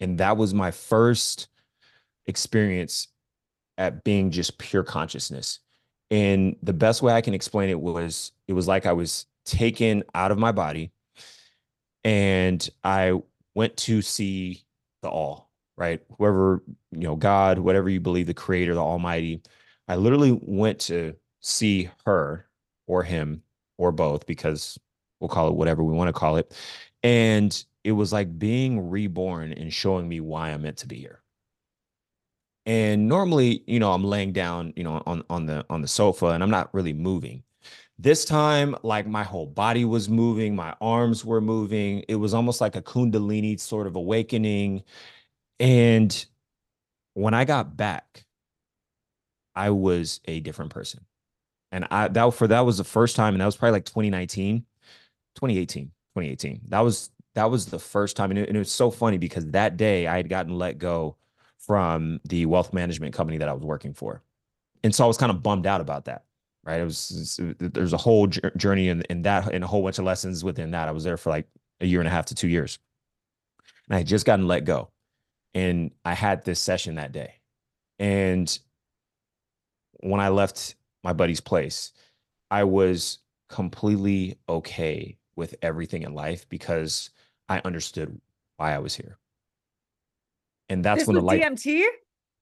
And that was my first experience at being just pure consciousness. And the best way I can explain it was it was like I was taken out of my body and I went to see the all, right? Whoever, you know, God, whatever you believe, the creator, the almighty. I literally went to see her or him or both because we'll call it whatever we want to call it. And it was like being reborn and showing me why I'm meant to be here and normally you know i'm laying down you know on on the on the sofa and i'm not really moving This time, like my whole body was moving, my arms were moving. It was almost like a Kundalini sort of awakening. And when I got back, I was a different person. And I that for that was the first time, and that was probably like 2019, 2018, 2018. That was that was the first time. And it, and it was so funny because that day I had gotten let go from the wealth management company that I was working for. And so I was kind of bummed out about that. Right. It was, there's a whole journey in, in that and a whole bunch of lessons within that. I was there for like a year and a half to two years. And I had just gotten let go. And I had this session that day. And when I left my buddy's place, I was completely okay with everything in life because I understood why I was here. And that's this when the light DMT.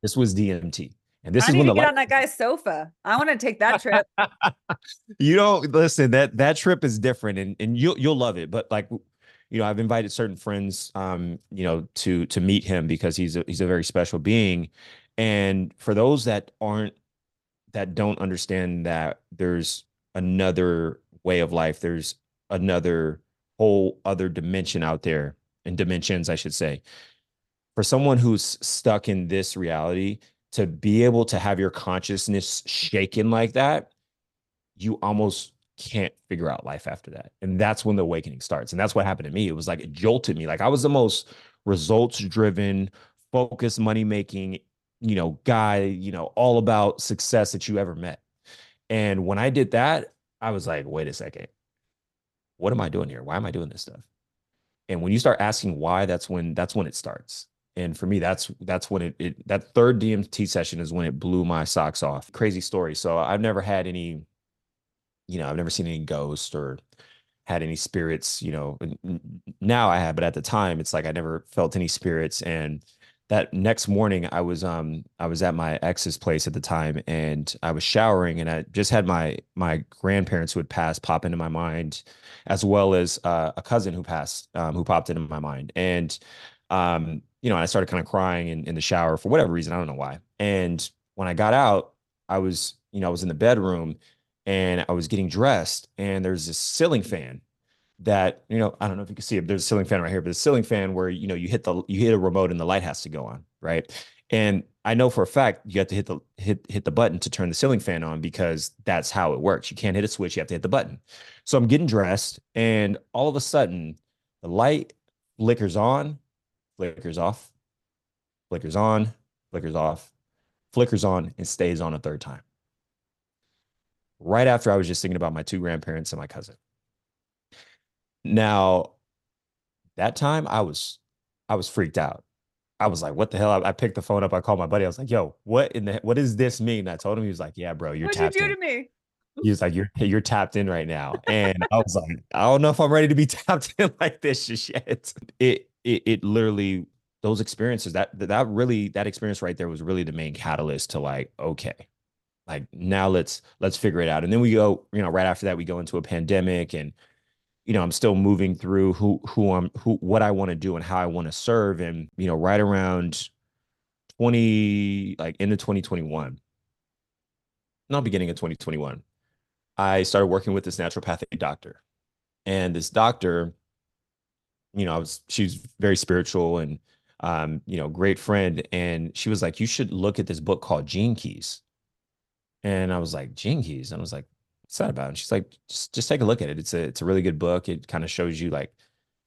This was DMT. And this I is when to the get light on that guy's sofa. I want to take that trip. you don't listen, that that trip is different and, and you'll you'll love it. But like you know, I've invited certain friends um, you know, to to meet him because he's a he's a very special being. And for those that aren't that don't understand that there's another way of life, there's another whole other dimension out there, and dimensions, I should say. For someone who's stuck in this reality, to be able to have your consciousness shaken like that, you almost can't figure out life after that. And that's when the awakening starts. And that's what happened to me. It was like it jolted me. Like I was the most results driven, focused, money making, you know, guy, you know, all about success that you ever met. And when I did that, I was like, wait a second. What am I doing here? Why am I doing this stuff? And when you start asking why, that's when that's when it starts. And for me, that's that's when it, it that third DMT session is when it blew my socks off. Crazy story. So I've never had any, you know, I've never seen any ghosts or had any spirits, you know. Now I have, but at the time, it's like I never felt any spirits. And that next morning I was um I was at my ex's place at the time and I was showering and I just had my my grandparents who had passed pop into my mind as well as uh, a cousin who passed um, who popped into my mind. And um you know I started kind of crying in, in the shower for whatever reason I don't know why. And when I got out I was you know I was in the bedroom and I was getting dressed and there's this ceiling fan that you know i don't know if you can see it there's a ceiling fan right here but a ceiling fan where you know you hit the you hit a remote and the light has to go on right? And i know for a fact you have to hit the hit hit the button to turn the ceiling fan on because that's how it works. You can't hit a switch you have to hit the button. So i'm getting dressed and all of a sudden the light flickers on flickers off flickers on flickers off flickers on and stays on a third time. Right after i was just thinking about my two grandparents and my cousin now, that time I was I was freaked out. I was like, what the hell? I, I picked the phone up. I called my buddy. I was like, yo, what in the what does this mean? And I told him, he was like, Yeah, bro, you're What'd tapped you do in. to me? He was like, You're you're tapped in right now. And I was like, I don't know if I'm ready to be tapped in like this just yet. It it it literally those experiences that that really that experience right there was really the main catalyst to like, okay, like now let's let's figure it out. And then we go, you know, right after that, we go into a pandemic and you know, I'm still moving through who who I'm who what I want to do and how I want to serve. And, you know, right around 20, like into 2021, not beginning of 2021, I started working with this naturopathic doctor. And this doctor, you know, I was she's very spiritual and um, you know, great friend. And she was like, you should look at this book called Gene Keys. And I was like, Gene Keys. And I was like, what's that about? And she's like, just, just take a look at it. It's a, it's a really good book. It kind of shows you like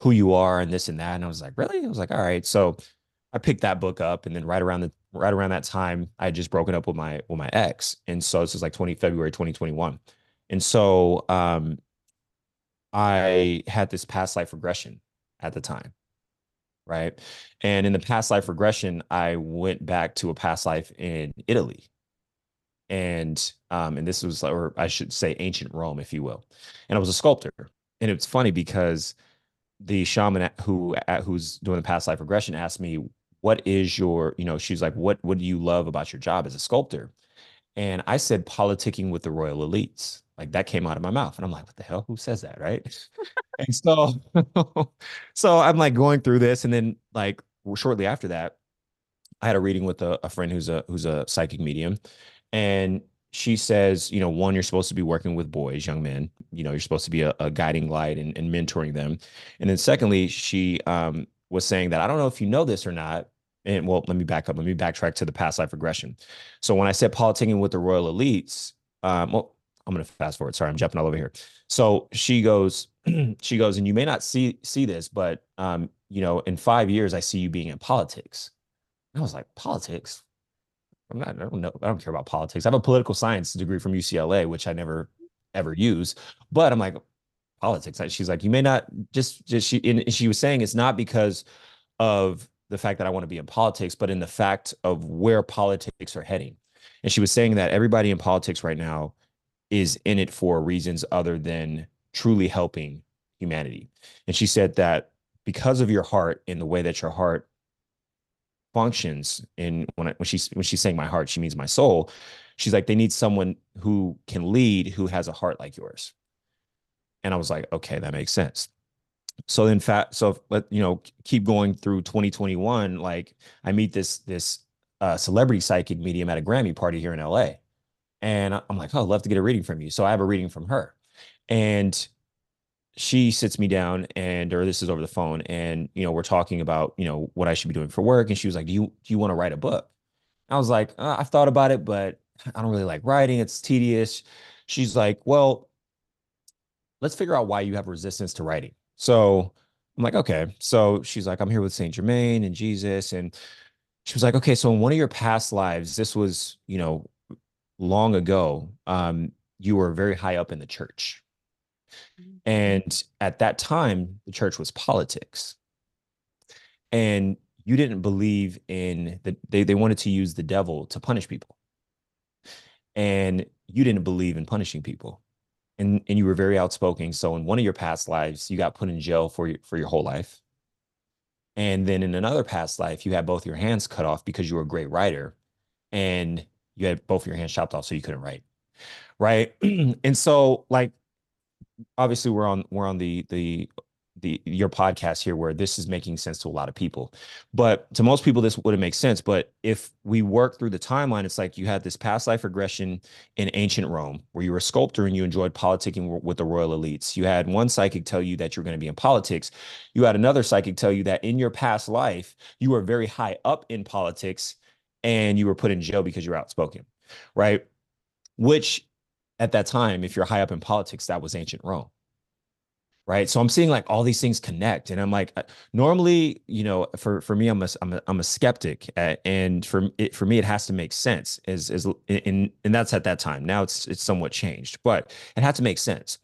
who you are and this and that. And I was like, really? I was like, all right. So I picked that book up and then right around the, right around that time, I had just broken up with my, with my ex. And so this was like 20 February, 2021. And so, um, I had this past life regression at the time. Right. And in the past life regression, I went back to a past life in Italy and um, and this was, or I should say, ancient Rome, if you will. And I was a sculptor, and it's funny because the shaman who who's doing the past life regression asked me, "What is your, you know?" She's like, "What what do you love about your job as a sculptor?" And I said, "Politicking with the royal elites." Like that came out of my mouth, and I'm like, "What the hell? Who says that?" Right? and so, so I'm like going through this, and then like shortly after that, I had a reading with a, a friend who's a who's a psychic medium, and she says, you know, one, you're supposed to be working with boys, young men. You know, you're supposed to be a, a guiding light and, and, mentoring them. And then secondly, she um, was saying that I don't know if you know this or not. And well, let me back up. Let me backtrack to the past life regression. So when I said politicking with the royal elites, um, well, I'm going to fast forward. Sorry, I'm jumping all over here. So she goes, she goes, and you may not see see this, but um, you know, in five years, I see you being in politics. And I was like, politics? I'm not, I don't know. I don't care about politics. I have a political science degree from UCLA, which I never ever use. But I'm like, politics. She's like, you may not just just she and she was saying it's not because of the fact that I want to be in politics, but in the fact of where politics are heading. And she was saying that everybody in politics right now is in it for reasons other than truly helping humanity. And she said that because of your heart and the way that your heart functions in when I, when she's when she's saying my heart, she means my soul. She's like, they need someone who can lead who has a heart like yours. And I was like, okay, that makes sense. So in fact, so let you know, keep going through 2021. Like I meet this this uh, celebrity psychic medium at a Grammy party here in LA, and I'm like, oh, I'd love to get a reading from you. So I have a reading from her, and she sits me down and or this is over the phone and you know we're talking about you know what i should be doing for work. And she was like do you do you want to write a book? I was like uh, i've thought about it but i don't really like writing. It's tedious. She's like well let's figure out why you have resistance to writing. So i'm like okay. So she's like i'm here with saint germain and jesus. And she was like okay so in one of your past lives this was you know long ago um you were very high up in the church. Mm-hmm. And at that time, the church was politics. And you didn't believe in the they, they wanted to use the devil to punish people. And you didn't believe in punishing people. And and you were very outspoken. So in one of your past lives, you got put in jail for your for your whole life. And then in another past life, you had both your hands cut off because you were a great writer and you had both your hands chopped off so you couldn't write. Right. and so like obviously we're on we're on the the the your podcast here where this is making sense to a lot of people. But to most people this wouldn't make sense. But if we work through the timeline it's like you had this past life regression in ancient rome where you were a sculptor and you enjoyed politicking with the royal elites. You had one psychic tell you that you're going to be in politics. You had another psychic tell you that in your past life you were very high up in politics and you were put in jail because you're outspoken right? Which at that time, if you're high up in politics, that was ancient Rome. Right. So I'm seeing like all these things connect. And I'm like, uh, normally, you know, for, for me, I'm a, I'm a, I'm a skeptic. And for it, for me, it has to make sense as, as, in, and that's at that time. Now it's, it's somewhat changed, but it had to make sense.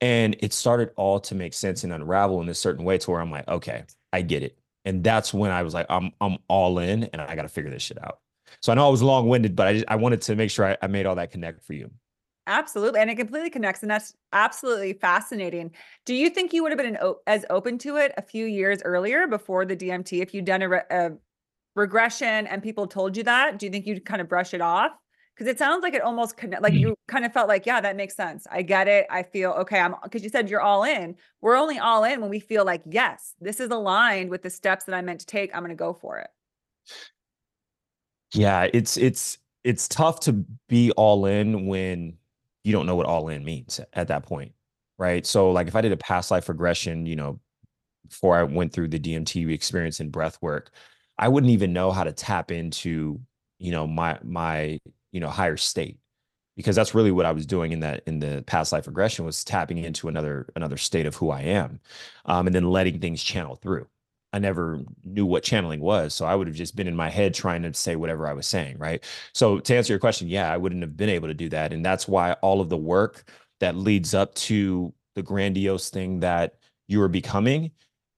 And it started all to make sense and unravel in a certain way to where I'm like, okay, I get it. And that's when I was like, I'm, I'm all in and I got to figure this shit out. So I know I was long winded, but I just, I wanted to make sure I, I made all that connect for you. Absolutely. And it completely connects. And that's absolutely fascinating. Do you think you would have been as open to it a few years earlier before the DMT if you'd done a, re- a regression and people told you that? Do you think you'd kind of brush it off? Because it sounds like it almost connect, like mm-hmm. you kind of felt like, yeah, that makes sense. I get it. I feel okay. I'm because you said you're all in. We're only all in when we feel like, yes, this is aligned with the steps that I meant to take. I'm going to go for it. Yeah, it's it's it's tough to be all in when you don't know what all in means at that point. Right. So, like, if I did a past life regression, you know, before I went through the DMT experience and breath work, I wouldn't even know how to tap into, you know, my, my, you know, higher state because that's really what I was doing in that in the past life regression was tapping into another another state of who I am, um, and then letting things channel through. I never knew what channeling was. So I would have just been in my head trying to say whatever I was saying. Right. So to answer your question, yeah, I wouldn't have been able to do that. And that's why all of the work that leads up to the grandiose thing that you are becoming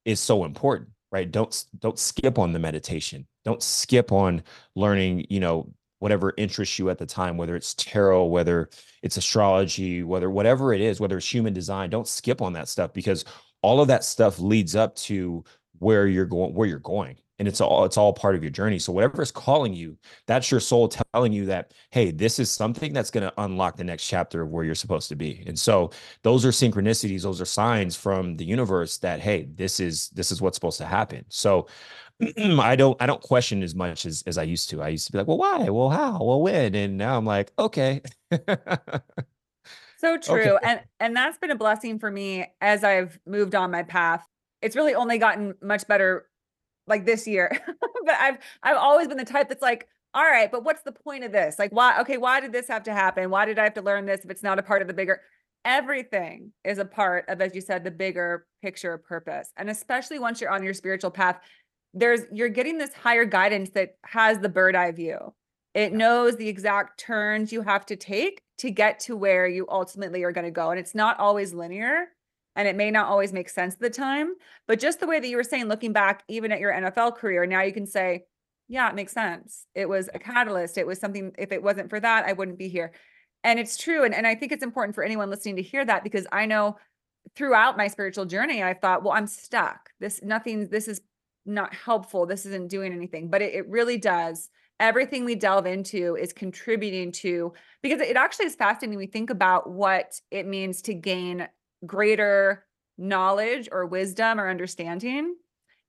is so important. Right. Don't don't skip on the meditation. Don't skip on learning, you know, whatever interests you at the time, whether it's tarot, whether it's astrology, whether whatever it is, whether it's human design, don't skip on that stuff because all of that stuff leads up to where you're going where you're going and it's all it's all part of your journey so whatever is calling you that's your soul telling you that hey this is something that's going to unlock the next chapter of where you're supposed to be and so those are synchronicities those are signs from the universe that hey this is this is what's supposed to happen so I don't I don't question as much as as I used to. I used to be like, well, why? Well, how? Well, when? And now I'm like, okay. so true. Okay. And and that's been a blessing for me as I've moved on my path. It's really only gotten much better like this year. but I've I've always been the type that's like, all right, but what's the point of this? Like why okay, why did this have to happen? Why did I have to learn this if it's not a part of the bigger everything is a part of as you said the bigger picture purpose. And especially once you're on your spiritual path, there's you're getting this higher guidance that has the bird eye view. It knows the exact turns you have to take to get to where you ultimately are going to go. And it's not always linear and it may not always make sense at the time. But just the way that you were saying, looking back, even at your NFL career, now you can say, yeah, it makes sense. It was a catalyst. It was something, if it wasn't for that, I wouldn't be here. And it's true. And, and I think it's important for anyone listening to hear that because I know throughout my spiritual journey, I thought, well, I'm stuck. This, nothing, this is not helpful. This isn't doing anything, but it, it really does. Everything we delve into is contributing to, because it actually is fascinating. We think about what it means to gain greater knowledge or wisdom or understanding.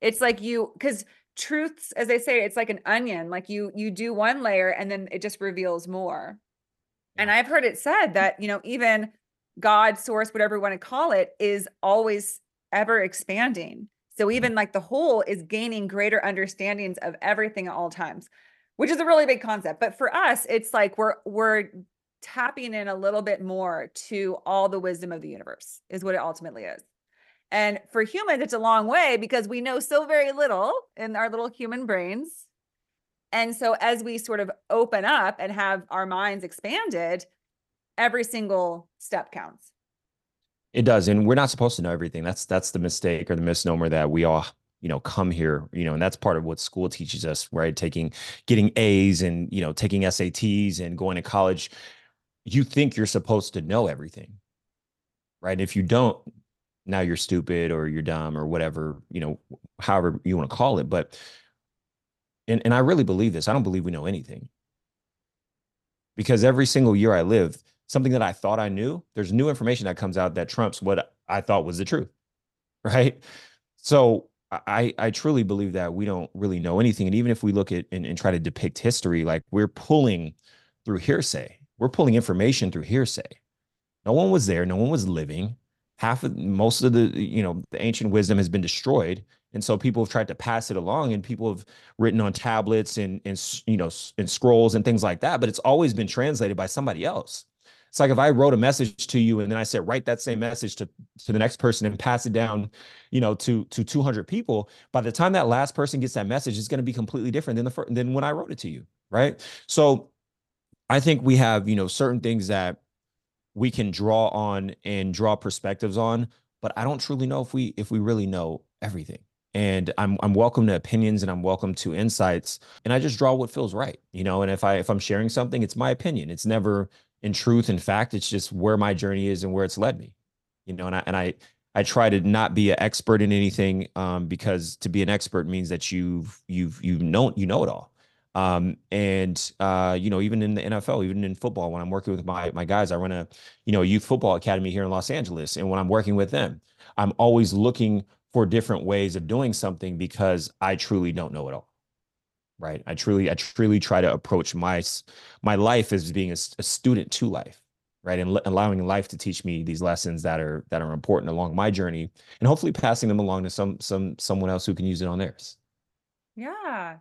It's like you, because truths, as they say, it's like an onion. Like you, you do one layer and then it just reveals more. And I've heard it said that, you know, even God, source, whatever we want to call it, is always ever expanding. So mm-hmm. even like the whole is gaining greater understandings of everything at all times, which is a really big concept. But for us, it's like we're we're tapping in a little bit more to all the wisdom of the universe is what it ultimately is. And for humans, it's a long way because we know so very little in our little human brains. And so as we sort of open up and have our minds expanded, every single step counts. It does, and we're not supposed to know everything. That's that's the mistake or the misnomer that we all you know come here you know and that's part of what school teaches us right taking getting a's and you know taking sats and going to college you think you're supposed to know everything right and if you don't now you're stupid or you're dumb or whatever you know however you want to call it but and, and i really believe this i don't believe we know anything because every single year i live something that I thought I knew, there's new information that comes out that trumps what I thought was the truth. Right. So I, I truly believe that we don't really know anything. And even if we look at and, and try to depict history, like we're pulling through hearsay, we're pulling information through hearsay. No one was there, no one was living. Half of most of the, you know, the ancient wisdom has been destroyed. And so people have tried to pass it along and people have written on tablets and, and you know, and scrolls and things like that. But it's always been translated by somebody else. It's like if I wrote a message to you and then I said write that same message to to the next person and pass it down, you know, to to 200 people. By the time that last person gets that message, it's going to be completely different than the first, than when I wrote it to you, right? So I think we have you know certain things that we can draw on and draw perspectives on, but I don't truly know if we if we really know everything. And I'm I'm welcome to opinions and I'm welcome to insights and I just draw what feels right you know? And if I if I'm sharing something it's my opinion. It's never in truth and fact. It's just where my journey is and where it's led me you know? And i and i i try to not be an expert in anything um, because to be an expert means that you've you've you know you know it all um, and uh, you know even in the nfl even in football when i'm working with my my guys i run a you know youth football academy here in los angeles and when i'm working with them i'm always looking for different ways of doing something because i truly don't know it all right? I truly i truly try to approach my my life as being a, a student to life right? And l- allowing life to teach me these lessons that are that are important along my journey and hopefully passing them along to some some someone else who can use it on theirs. Yeah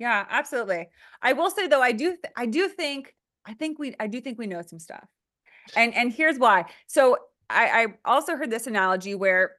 yeah absolutely. I will say though i do th- i do think i think we i do think we know some stuff. And and here's why. So i i also heard this analogy where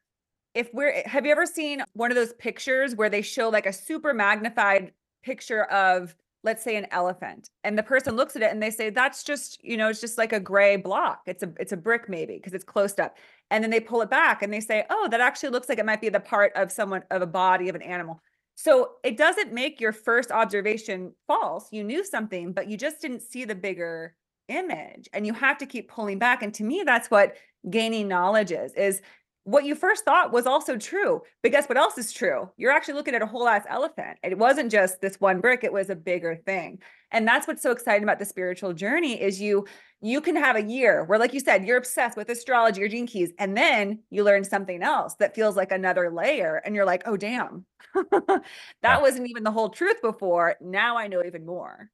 if we're have you ever seen one of those pictures where they show like a super magnified picture of let's say an elephant and the person looks at it and they say that's just you know it's just like a gray block. It's a it's a brick maybe because it's closed up. And then they pull it back and they say oh that actually looks like it might be the part of someone of a body of an animal so it doesn't make your first observation false you knew something but you just didn't see the bigger image and you have to keep pulling back and to me that's what gaining knowledge is is what you first thought was also true. But guess what else is true? You're actually looking at a whole ass elephant. It wasn't just this one brick, it was a bigger thing. And that's what's so exciting about the spiritual journey is you you can have a year where like you said, you're obsessed with astrology or gene keys and then you learn something else that feels like another layer and you're like, "Oh damn. that yeah. wasn't even the whole truth before. Now I know even more."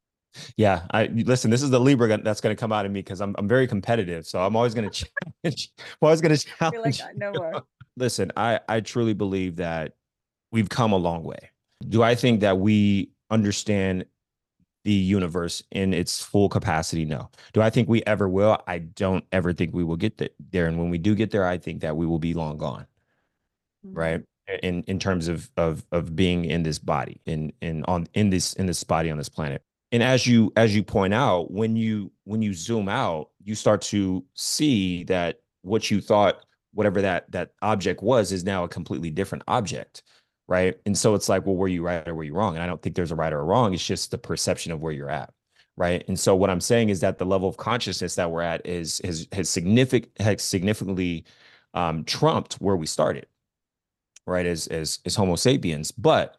Yeah, I listen. This is the Libra that's going to come out of me because I'm I'm very competitive, so I'm always going to challenge. I'm always going to challenge. Like, no more. Listen, I I truly believe that we've come a long way. Do I think that we understand the universe in its full capacity? No. Do I think we ever will? I don't ever think we will get there. And when we do get there, I think that we will be long gone. Mm-hmm. Right in in terms of of of being in this body in in on in this in this body on this planet and as you as you point out when you when you zoom out you start to see that what you thought whatever that that object was is now a completely different object right? And so it's like well were you right or were you wrong? And i don't think there's a right or a wrong. It's just the perception of where you're at right? And so what i'm saying is that the level of consciousness that we're at is has has significant has significantly um, trumped where we started right as as as homo sapiens. But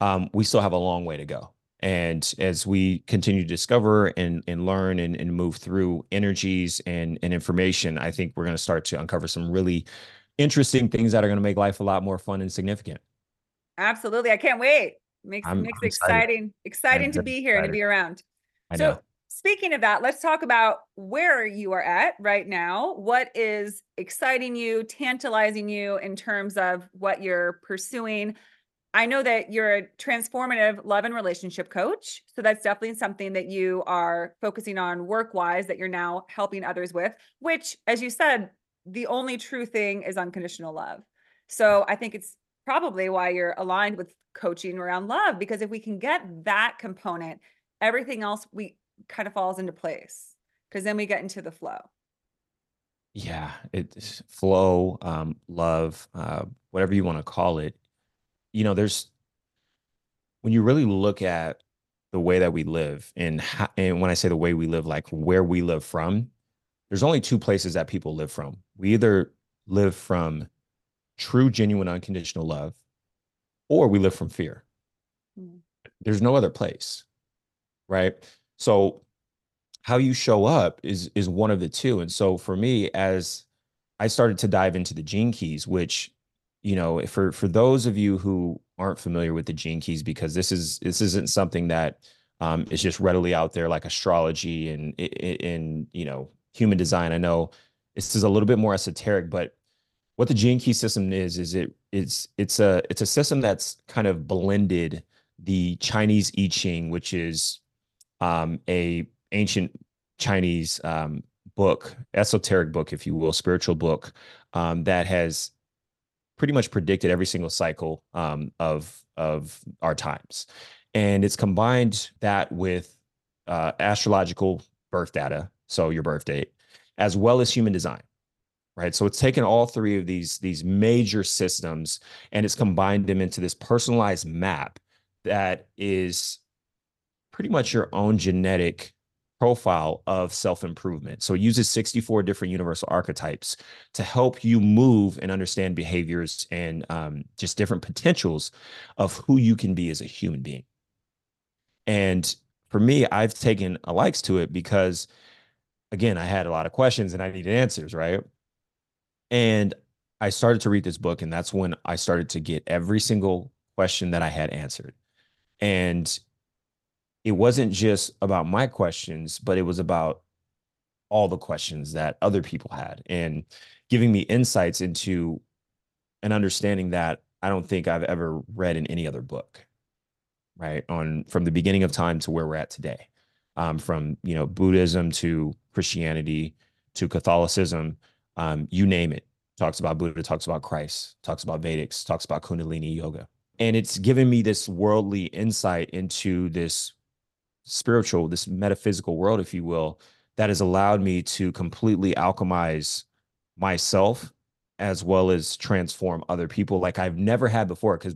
um, we still have a long way to go. And as we continue to discover and, and learn and, and move through energies and, and information, I think we're going to start to uncover some really interesting things that are going to make life a lot more fun and significant. Absolutely. I can't wait. Makes, I'm, makes I'm it exciting, exciting to be here excited. and to be around. I so know. speaking of that, let's talk about where you are at right now. What is exciting you, tantalizing you in terms of what you're pursuing? I know that you're a transformative love and relationship coach. So that's definitely something that you are focusing on work wise that you're now helping others with, which, as you said, the only true thing is unconditional love. So I think it's probably why you're aligned with coaching around love, because if we can get that component, everything else we kind of falls into place because then we get into the flow. Yeah, it's flow, um, love, uh, whatever you want to call it you know, there's when you really look at the way that we live and how, and when I say the way we live, like where we live from, there's only two places that people live from. We either live from true, genuine, unconditional love, or we live from fear. Mm. There's no other place, right? So how you show up is is one of the two. And so for me, as I started to dive into the gene keys, which you know, for for those of you who aren't familiar with the gene keys, because this is this isn't something that um, is just readily out there like astrology and in you know human design. I know this is a little bit more esoteric, but what the gene key system is is it it's it's a it's a system that's kind of blended the Chinese I Ching, which is um, a ancient Chinese um, book, esoteric book, if you will, spiritual book um, that has pretty much predicted every single cycle um, of of our times, and it's combined that with uh, astrological birth data, so your birth date, as well as human design, right? So it's taken all three of these these major systems and it's combined them into this personalized map that is pretty much your own genetic profile of self improvement. So it uses 64 different universal archetypes to help you move and understand behaviors and um, just different potentials of who you can be as a human being. And for me, I've taken a likes to it because, again, I had a lot of questions and I needed answers, right? And I started to read this book, and that's when I started to get every single question that I had answered. And it wasn't just about my questions, but it was about all the questions that other people had and giving me insights into an understanding that I don't think I've ever read in any other book. Right. On from the beginning of time to where we're at today. Um, from you know Buddhism to Christianity to Catholicism, um, you name it. Talks about Buddha, talks about Christ, talks about Vedics, talks about Kundalini yoga, and it's given me this worldly insight into this spiritual, this metaphysical world, if you will, that has allowed me to completely alchemize myself as well as transform other people like I've never had before. Because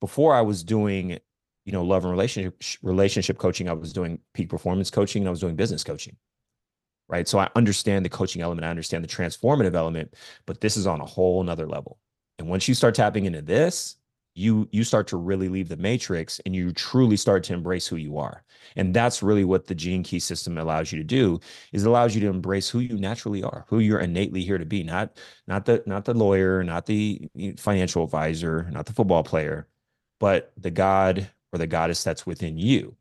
before I was doing, you know, love and relationship relationship coaching, I was doing peak performance coaching, and I was doing business coaching. Right? So I understand the coaching element, I understand the transformative element, but this is on a whole nother level. And once you start tapping into this, you you start to really leave the matrix and you truly start to embrace who you are. And that's really what the gene key system allows you to do is allows you to embrace who you naturally are, who you're innately here to be, not not the not the lawyer, not the financial advisor, not the football player, but the God or the goddess that's within you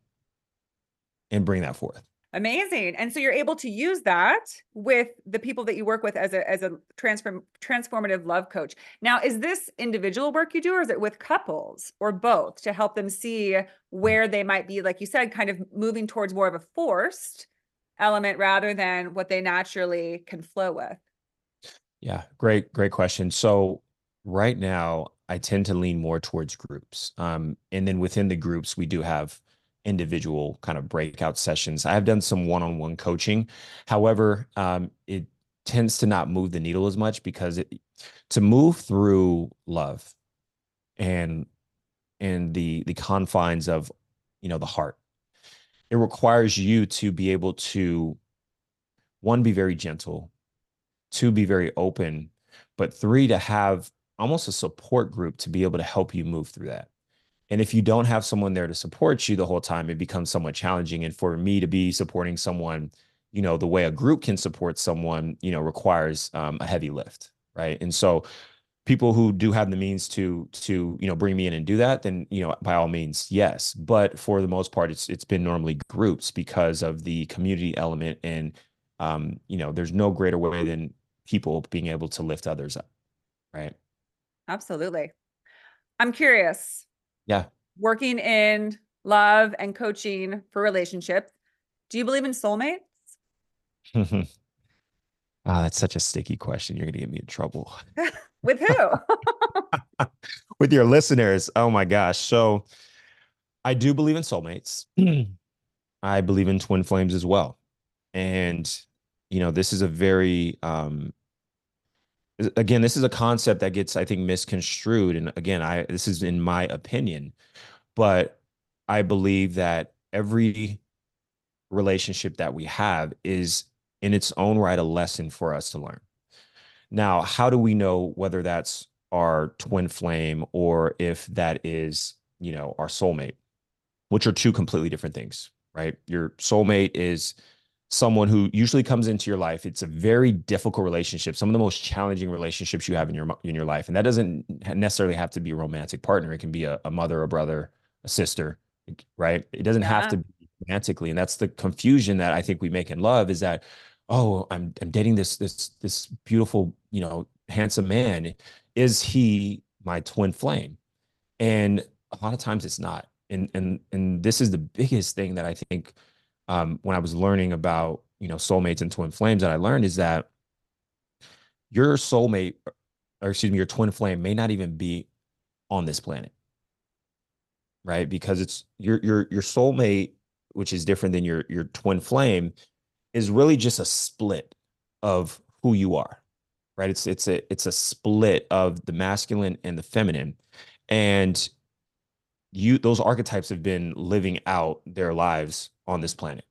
and bring that forth. Amazing. And so you're able to use that with the people that you work with as a as a transform transformative love coach. Now, is this individual work you do or is it with couples or both to help them see where they might be like you said kind of moving towards more of a forced element rather than what they naturally can flow with? Yeah, great great question. So right now I tend to lean more towards groups. Um, and then within the groups, we do have individual kind of breakout sessions. I have done some one on one coaching. However, um, it tends to not move the needle as much because it, to move through love and and the the confines of you know the heart it requires you to be able to one be very gentle two be very open but three to have almost a support group to be able to help you move through that. And if you don't have someone there to support you the whole time, it becomes somewhat challenging. And for me to be supporting someone, you know, the way a group can support someone, you know, requires um, a heavy lift, right? And so, people who do have the means to to you know bring me in and do that, then you know, by all means, yes. But for the most part, it's it's been normally groups because of the community element, and um, you know, there's no greater way than people being able to lift others up, right? Absolutely. I'm curious. Yeah. Working in love and coaching for relationships, do you believe in soulmates? oh, that's such a sticky question. You're going to get me in trouble. With who? With your listeners. Oh my gosh. So I do believe in soulmates. I believe in twin flames as well. And, you know, this is a very um, again this is a concept that gets i think misconstrued and again i this is in my opinion but i believe that every relationship that we have is in its own right a lesson for us to learn. Now how do we know whether that's our twin flame or if that is you know our soulmate which are two completely different things right? Your soulmate is someone who usually comes into your life it's a very difficult relationship some of the most challenging relationships you have in your in your life and that doesn't necessarily have to be a romantic partner it can be a, a mother a brother a sister right? It doesn't yeah. have to be romantically and that's the confusion that i think we make in love is that oh i'm i'm dating this this this beautiful you know handsome man. Is he my twin flame? And a lot of times it's not and and and this is the biggest thing that i think um, when I was learning about you know soulmates and twin flames that I learned is that your soulmate or excuse me your twin flame may not even be on this planet. Right? Because it's your your your soulmate which is different than your your twin flame is really just a split of who you are. Right? It's it's a it's a split of the masculine and the feminine. And you those archetypes have been living out their lives on this planet.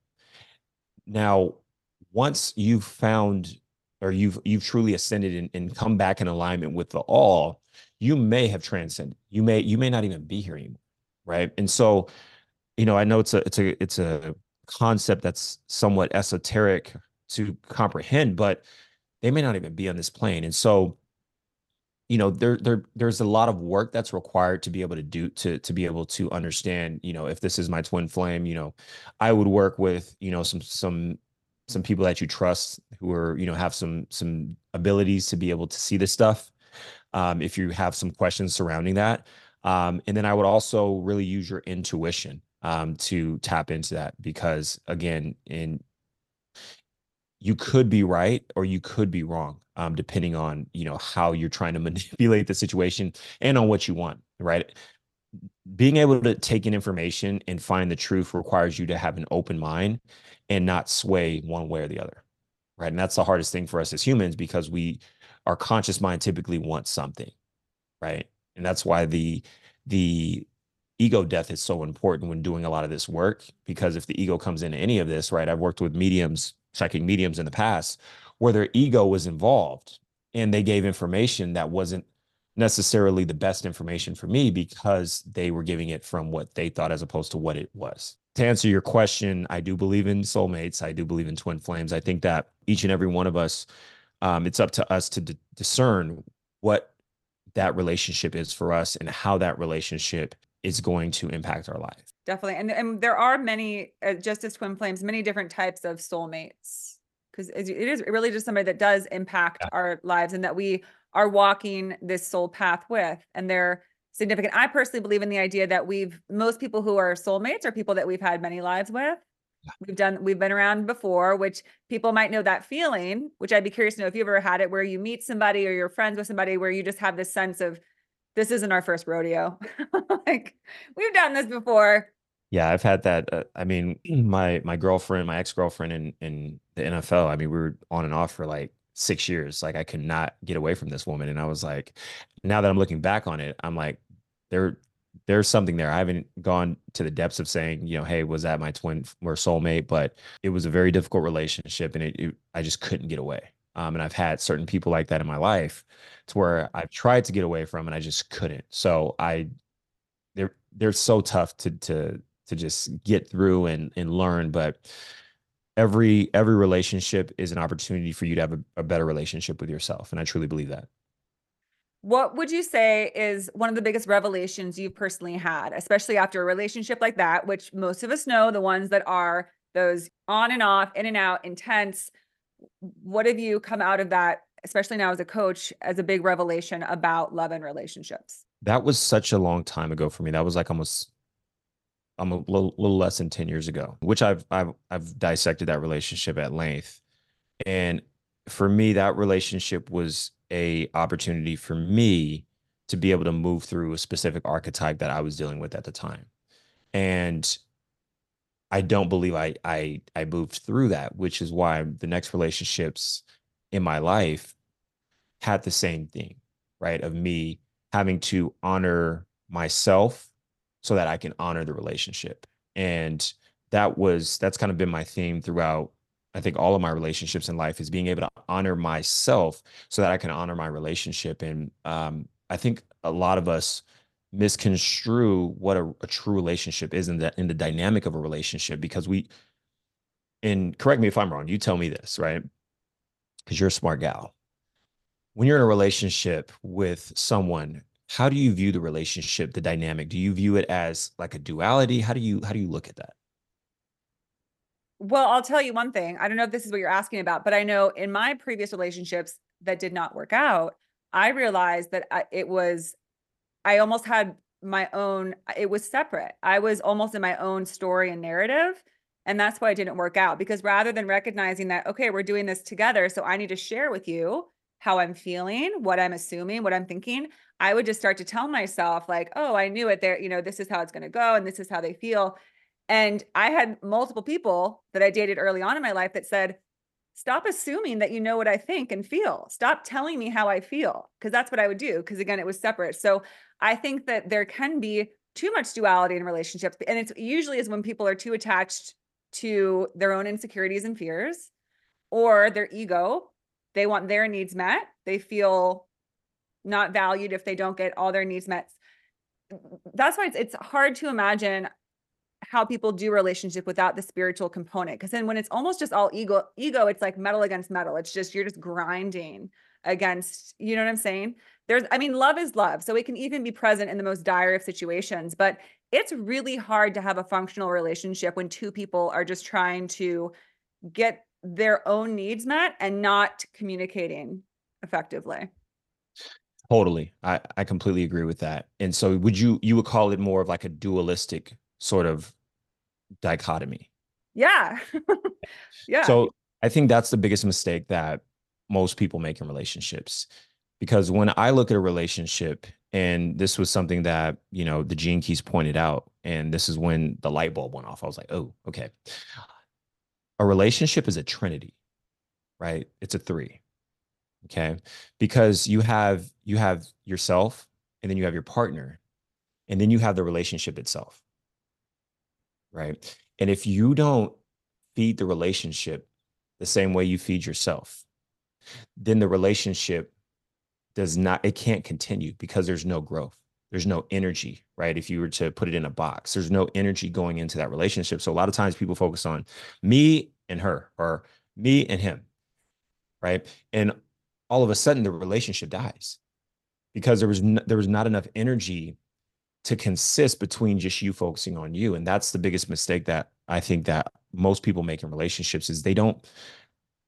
Now, once you've found or you've you've truly ascended and, and come back in alignment with the all, you may have transcended. You may you may not even be here anymore, right? And so, you know, I know it's a it's a it's a concept that's somewhat esoteric to comprehend, but they may not even be on this plane. And so you know there there there's a lot of work that's required to be able to do to to be able to understand you know if this is my twin flame you know i would work with you know some some some people that you trust who are you know have some some abilities to be able to see this stuff um, if you have some questions surrounding that um, and then i would also really use your intuition um, to tap into that because again in you could be right or you could be wrong um, depending on you know how you're trying to manipulate the situation and on what you want right? Being able to take in information and find the truth requires you to have an open mind and not sway one way or the other right? And that's the hardest thing for us as humans because we our conscious mind typically wants something right? And that's why the the ego death is so important when doing a lot of this work because if the ego comes into any of this right? I've worked with mediums psychic mediums in the past where their ego was involved and they gave information that wasn't necessarily the best information for me because they were giving it from what they thought as opposed to what it was. To answer your question, I do believe in soulmates. I do believe in twin flames. I think that each and every one of us, um, it's up to us to d- discern what that relationship is for us and how that relationship is going to impact our life. Definitely. And, and there are many, uh, just as twin flames, many different types of soulmates because it is really just somebody that does impact yeah. our lives and that we are walking this soul path with and they're significant i personally believe in the idea that we've most people who are soulmates are people that we've had many lives with yeah. we've done we've been around before which people might know that feeling which i'd be curious to know if you've ever had it where you meet somebody or you're friends with somebody where you just have this sense of this isn't our first rodeo like we've done this before yeah, I've had that. Uh, I mean, my my girlfriend, my ex girlfriend in in the NFL. I mean, we were on and off for like six years. Like I could not get away from this woman, and I was like, now that I'm looking back on it, I'm like, there there's something there. I haven't gone to the depths of saying, you know, hey, was that my twin or soulmate? But it was a very difficult relationship, and it, it I just couldn't get away. Um, and I've had certain people like that in my life, to where I've tried to get away from, and I just couldn't. So I, they're they're so tough to to to just get through and and learn but every every relationship is an opportunity for you to have a, a better relationship with yourself and i truly believe that. What would you say is one of the biggest revelations you've personally had especially after a relationship like that which most of us know the ones that are those on and off in and out intense? What have you come out of that especially now as a coach as a big revelation about love and relationships? That was such a long time ago for me. That was like almost I'm a little, little less than 10 years ago, which I've, I've, I've dissected that relationship at length. And for me, that relationship was a opportunity for me to be able to move through a specific archetype that I was dealing with at the time. And I don't believe I I I moved through that, which is why the next relationships in my life had the same thing, right? Of me having to honor myself so that I can honor the relationship. And that was that's kind of been my theme throughout I think all of my relationships in life is being able to honor myself so that I can honor my relationship. And um, I think a lot of us misconstrue what a, a true relationship is in the in the dynamic of a relationship because we and correct me if I'm wrong, you tell me this, right? Because you're a smart gal. When you're in a relationship with someone how do you view the relationship the dynamic? Do you view it as like a duality? How do you how do you look at that? Well i'll tell you one thing i don't know if this is what you're asking about but i know in my previous relationships that did not work out i realized that I, it was i almost had my own it was separate i was almost in my own story and narrative and that's why it didn't work out because rather than recognizing that okay we're doing this together so i need to share with you how i'm feeling what i'm assuming what i'm thinking I would just start to tell myself, like, oh, I knew it there, you know, this is how it's going to go and this is how they feel. And I had multiple people that I dated early on in my life that said, stop assuming that you know what I think and feel. Stop telling me how I feel. Cause that's what I would do. Cause again, it was separate. So I think that there can be too much duality in relationships. And it's usually is when people are too attached to their own insecurities and fears or their ego. They want their needs met. They feel not valued if they don't get all their needs met. That's why it's, it's hard to imagine how people do relationship without the spiritual component. Cause then when it's almost just all ego, ego, it's like metal against metal. It's just, you're just grinding against, you know what I'm saying? There's, I mean, love is love. So it can even be present in the most dire of situations, but it's really hard to have a functional relationship when two people are just trying to get their own needs met and not communicating effectively. Totally. I, I completely agree with that. And so would you you would call it more of like a dualistic sort of dichotomy? Yeah. yeah. So I think that's the biggest mistake that most people make in relationships. Because when I look at a relationship, and this was something that, you know, the Gene Keys pointed out, and this is when the light bulb went off. I was like, oh, okay. A relationship is a trinity, right? It's a three okay because you have you have yourself and then you have your partner and then you have the relationship itself right and if you don't feed the relationship the same way you feed yourself, then the relationship does not, it can't continue because there's no growth. There's no energy, right? If you were to put it in a box, there's no energy going into that relationship. So a lot of times people focus on me and her or me and him, right? And all of a sudden the relationship dies because there was there was not enough energy to consist between just you focusing on you and that's the biggest mistake that i think that most people make in relationships is they don't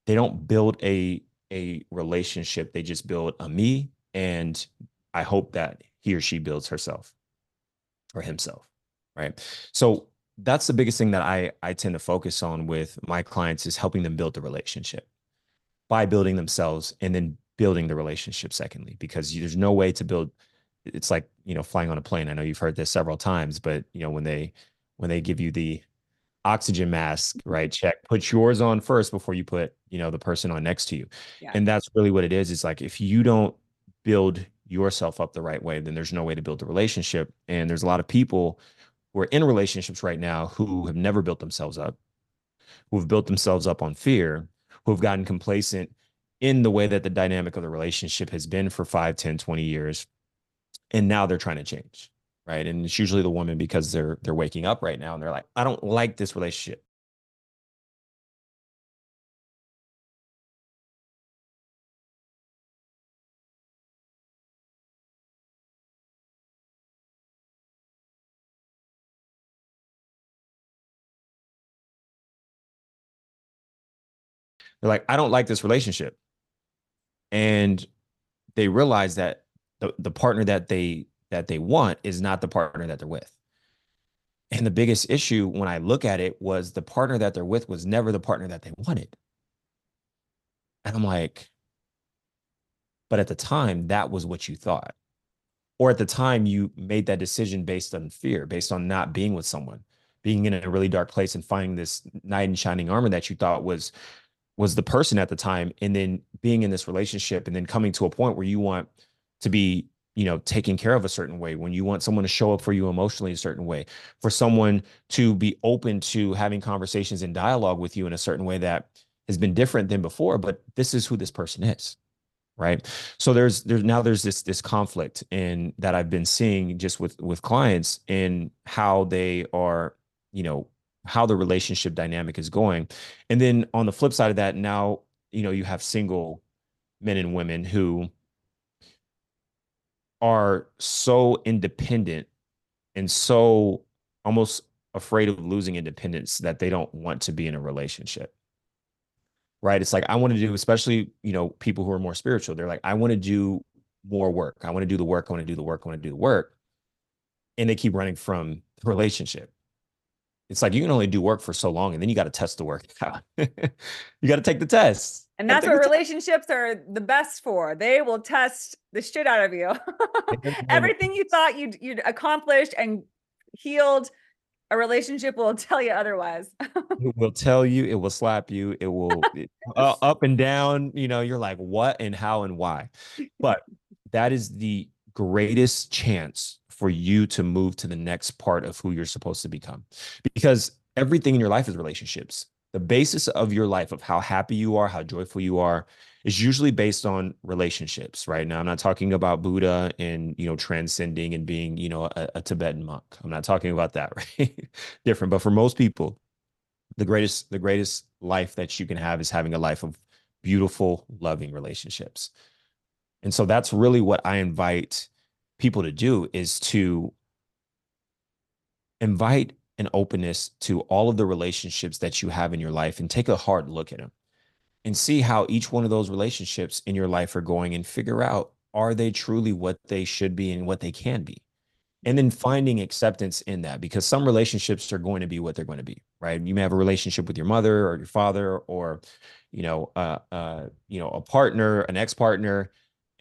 they don't build a a relationship they just build a me and i hope that he or she builds herself or himself right? So that's the biggest thing that i i tend to focus on with my clients is helping them build the relationship by building themselves and then building the relationship secondly because there's no way to build it's like you know flying on a plane. I know you've heard this several times but you know when they when they give you the oxygen mask mm-hmm. right check put yours on first before you put you know the person on next to you. Yeah. and that's really what it is. It's like if you don't build yourself up the right way then there's no way to build a relationship. And there's a lot of people who are in relationships right now who have never built themselves up who have built themselves up on fear who have gotten complacent in the way that the dynamic of the relationship has been for 5 10 20 years. And now they're trying to change right? And it's usually the woman because they're they're waking up right now and they're like i don't like this relationship they're like i don't like this relationship. And they realize that the, the partner that they that they want is not the partner that they're with. And the biggest issue when i look at it was the partner that they're with was never the partner that they wanted. And i'm like but at the time that was what you thought. Or at the time you made that decision based on fear based on not being with someone being in a really dark place and finding this knight in shining armor that you thought was was the person at the time and then being in this relationship and then coming to a point where you want to be you know taken care of a certain way when you want someone to show up for you emotionally a certain way for someone to be open to having conversations and dialogue with you in a certain way that has been different than before but this is who this person is right? So there's there's now there's this this conflict in that i've been seeing just with with clients in how they are you know how the relationship dynamic is going. And then on the flip side of that, now, you know, you have single men and women who are so independent and so almost afraid of losing independence that they don't want to be in a relationship. Right. It's like, I want to do, especially, you know, people who are more spiritual, they're like, I want to do more work. I want to do the work. I want to do the work. I want to do the work. And they keep running from the relationship it's like you can only do work for so long and then you got to test the work you got to take the test and that's what relationships are the best for. They will test the shit out of you. Everything you thought you'd you'd accomplished and healed a relationship will tell you otherwise. It will tell you it will slap you it will it, uh, up and down you know you're like what and how and why? But that is the greatest chance for you to move to the next part of who you're supposed to become. Because everything in your life is relationships. The basis of your life, of how happy you are, how joyful you are, is usually based on relationships, right? Now, I'm not talking about Buddha and, you know, transcending and being, you know, a, a Tibetan monk. I'm not talking about that, right? Different. But for most people, the greatest, the greatest life that you can have is having a life of beautiful, loving relationships. And so that's really what I invite people to do is to invite an openness to all of the relationships that you have in your life and take a hard look at them and see how each one of those relationships in your life are going and figure out are they truly what they should be and what they can be? And then finding acceptance in that because some relationships are going to be what they're going to be right? You may have a relationship with your mother or your father or you know uh, uh you know a partner an ex-partner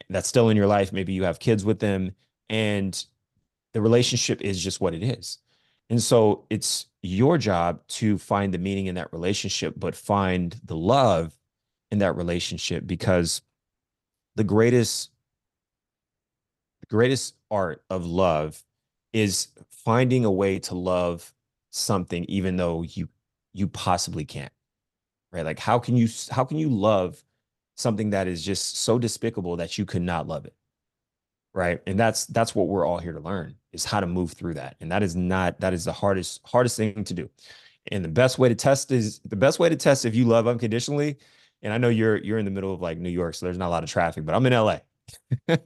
that's still in your life. Maybe you have kids with them and the relationship is just what it is and so it's your job to find the meaning in that relationship but find the love in that relationship because the greatest the greatest art of love is finding a way to love something even though you you possibly can't right? Like how can you how can you love something that is just so despicable that you could not love it? Right? And that's that's what we're all here to learn is how to move through that. And that is not that is the hardest hardest thing to do. And the best way to test is the best way to test if you love unconditionally. And I know you're you're in the middle of like New York, so there's not a lot of traffic, but I'm in LA.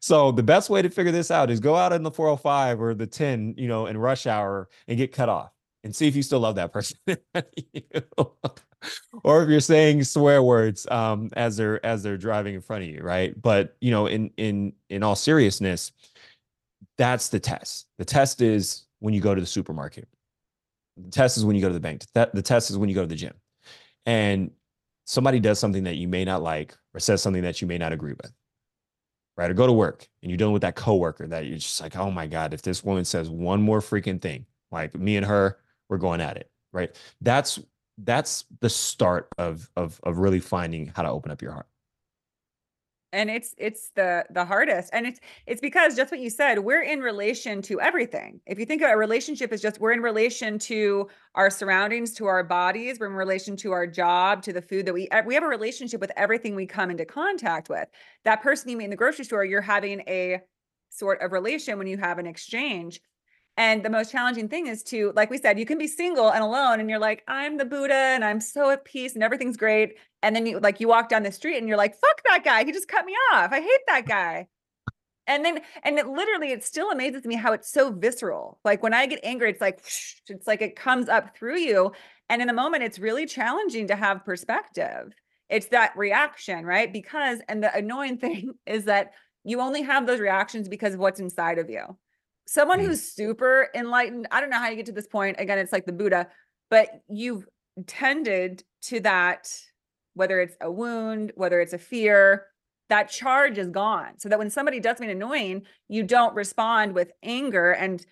so the best way to figure this out is go out in the 405 or the 10, you know, in rush hour and get cut off and see if you still love that person. or if you're saying swear words um, as they're as they're driving in front of you, right? But you know, in in in all seriousness, that's the test. The test is when you go to the supermarket. The test is when you go to the bank. The test is when you go to the gym. And somebody does something that you may not like or says something that you may not agree with. Right. Or go to work and you're dealing with that coworker that you're just like, oh my God, if this woman says one more freaking thing, like me and her, we're going at it. Right. That's that's the start of of of really finding how to open up your heart. And it's it's the the hardest. And it's it's because just what you said we're in relation to everything. If you think of a relationship as just we're in relation to our surroundings to our bodies we're in relation to our job to the food that we uh, we have a relationship with everything we come into contact with. That person you meet in the grocery store you're having a sort of relation when you have an exchange and the most challenging thing is to, like we said, you can be single and alone and you're like, I'm the Buddha and I'm so at peace and everything's great. And then you like you walk down the street and you're like, fuck that guy. He just cut me off. I hate that guy. And then, and it literally, it still amazes me how it's so visceral. Like when I get angry, it's like, it's like it comes up through you. And in the moment, it's really challenging to have perspective. It's that reaction, right? Because, and the annoying thing is that you only have those reactions because of what's inside of you someone mm. who's super enlightened i don't know how you get to this point again it's like the buddha but you've tended to that whether it's a wound whether it's a fear that charge is gone so that when somebody does something annoying you don't respond with anger and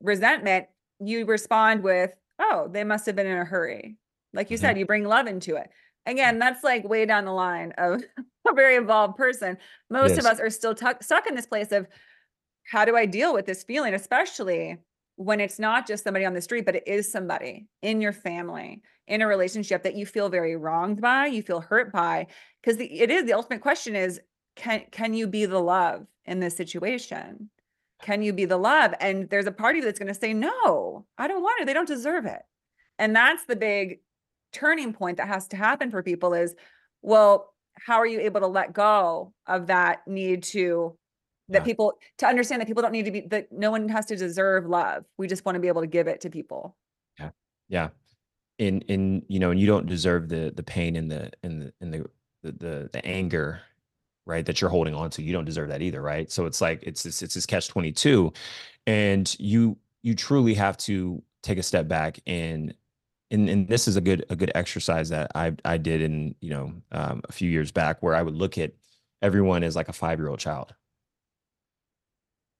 resentment you respond with oh they must have been in a hurry like you mm-hmm. said you bring love into it again that's like way down the line of a very involved person most yes. of us are still t- stuck in this place of how do I deal with this feeling, especially when it's not just somebody on the street, but it is somebody in your family, in a relationship that you feel very wronged by, you feel hurt by, because it is the ultimate question is can can you be the love in this situation? Can you be the love? And there's a party that's going to say no, I don't want it. They don't deserve it. And that's the big turning point that has to happen for people is well, how are you able to let go of that need to that yeah. people to understand that people don't need to be that no one has to deserve love. We just want to be able to give it to people. Yeah. Yeah. In in you know and you don't deserve the the pain and the and the and the the, the, the anger right that you're holding on to you don't deserve that either right? So it's like it's this it's this catch 22 and you you truly have to take a step back and and, and this is a good a good exercise that I I did in you know um, a few years back where I would look at everyone as like a five year old child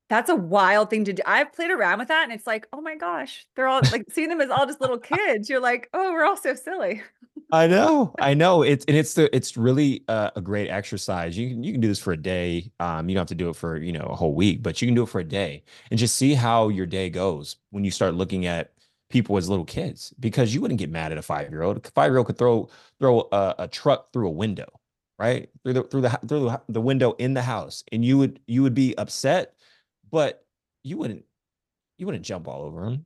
that's a wild thing to do. I've played around with that and it's like, oh my gosh, they're all like seeing them as all just little kids. You're like, oh, we're all so silly. I know, I know. It's and it's the it's really a, a, great exercise. You can you can do this for a day. Um, you don't have to do it for you know a whole week, but you can do it for a day and just see how your day goes when you start looking at people as little kids. Because you wouldn't get mad at a five year old. A five year old could throw throw a, a truck through a window, right through the through the through the window in the house, and you would you would be upset but you wouldn't you wouldn't jump all over him.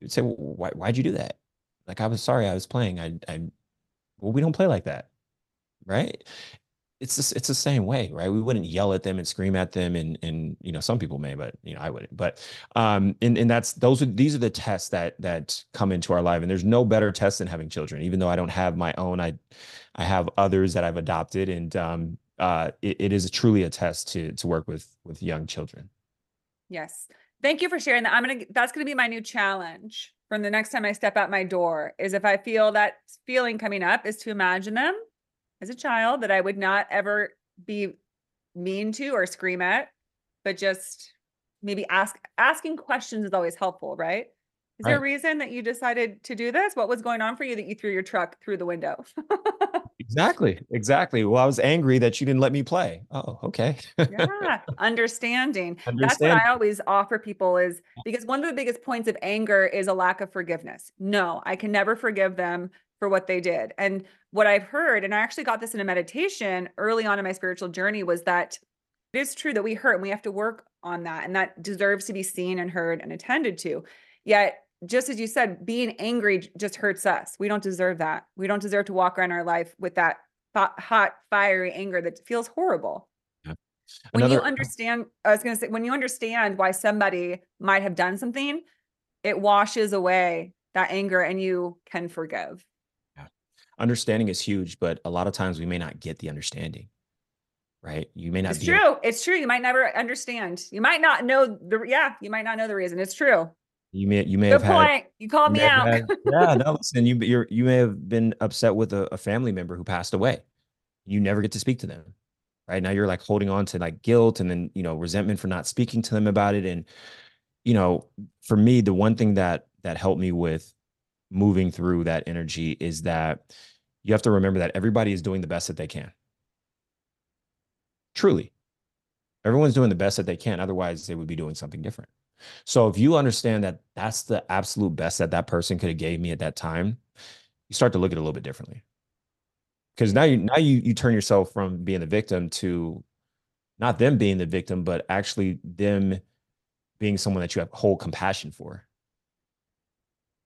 You'd say, well, why why'd you do that? Like I was sorry, I was playing. I I well, we don't play like that. Right? It's it's the same way, right? We wouldn't yell at them and scream at them and and you know, some people may, but you know, I wouldn't. But um and and that's those are these are the tests that that come into our life. And there's no better test than having children. Even though I don't have my own, I I have others that I've adopted and um uh it, it is truly a test to to work with with young children. Yes. Thank you for sharing that. I'm going to, that's going to be my new challenge from the next time I step out my door is if I feel that feeling coming up is to imagine them as a child that I would not ever be mean to or scream at, but just maybe ask, asking questions is always helpful, right? Is right. there a reason that you decided to do this? What was going on for you that you threw your truck through the window? exactly. Exactly. Well, I was angry that you didn't let me play. Oh, okay. yeah. Understanding. Understand. That's what I always offer people is because one of the biggest points of anger is a lack of forgiveness. No, I can never forgive them for what they did. And what I've heard, and I actually got this in a meditation early on in my spiritual journey, was that it is true that we hurt and we have to work on that. And that deserves to be seen and heard and attended to. Yet, just as you said, being angry just hurts us. We don't deserve that. We don't deserve to walk around our life with that hot, fiery anger that feels horrible. Yeah. When you uh understand, I was going to say, when you understand why somebody might have done something, it washes away that anger and you can forgive. Yeah. Understanding is huge, but a lot of times we may not get the understanding. Right. You may not It's true. Able- it's true. You might never understand. You might not know the yeah, you might not know the reason. It's true. You may you may Good have point. had you called me out. Had, yeah, no, listen, you you you may have been upset with a, a family member who passed away. You never get to speak to them. Right. Now you're like holding on to like guilt and then, you know, resentment for not speaking to them about it. And, you know, for me, the one thing that that helped me with moving through that energy is that you have to remember that everybody is doing the best that they can. Truly. Everyone's doing the best that they can. Otherwise, they would be doing something different. So if you understand that that's the absolute best that that person could have gave me at that time, you start to look at it a little bit differently. Because now you now you you turn yourself from being the victim to not them being the victim, but actually them being someone that you have whole compassion for.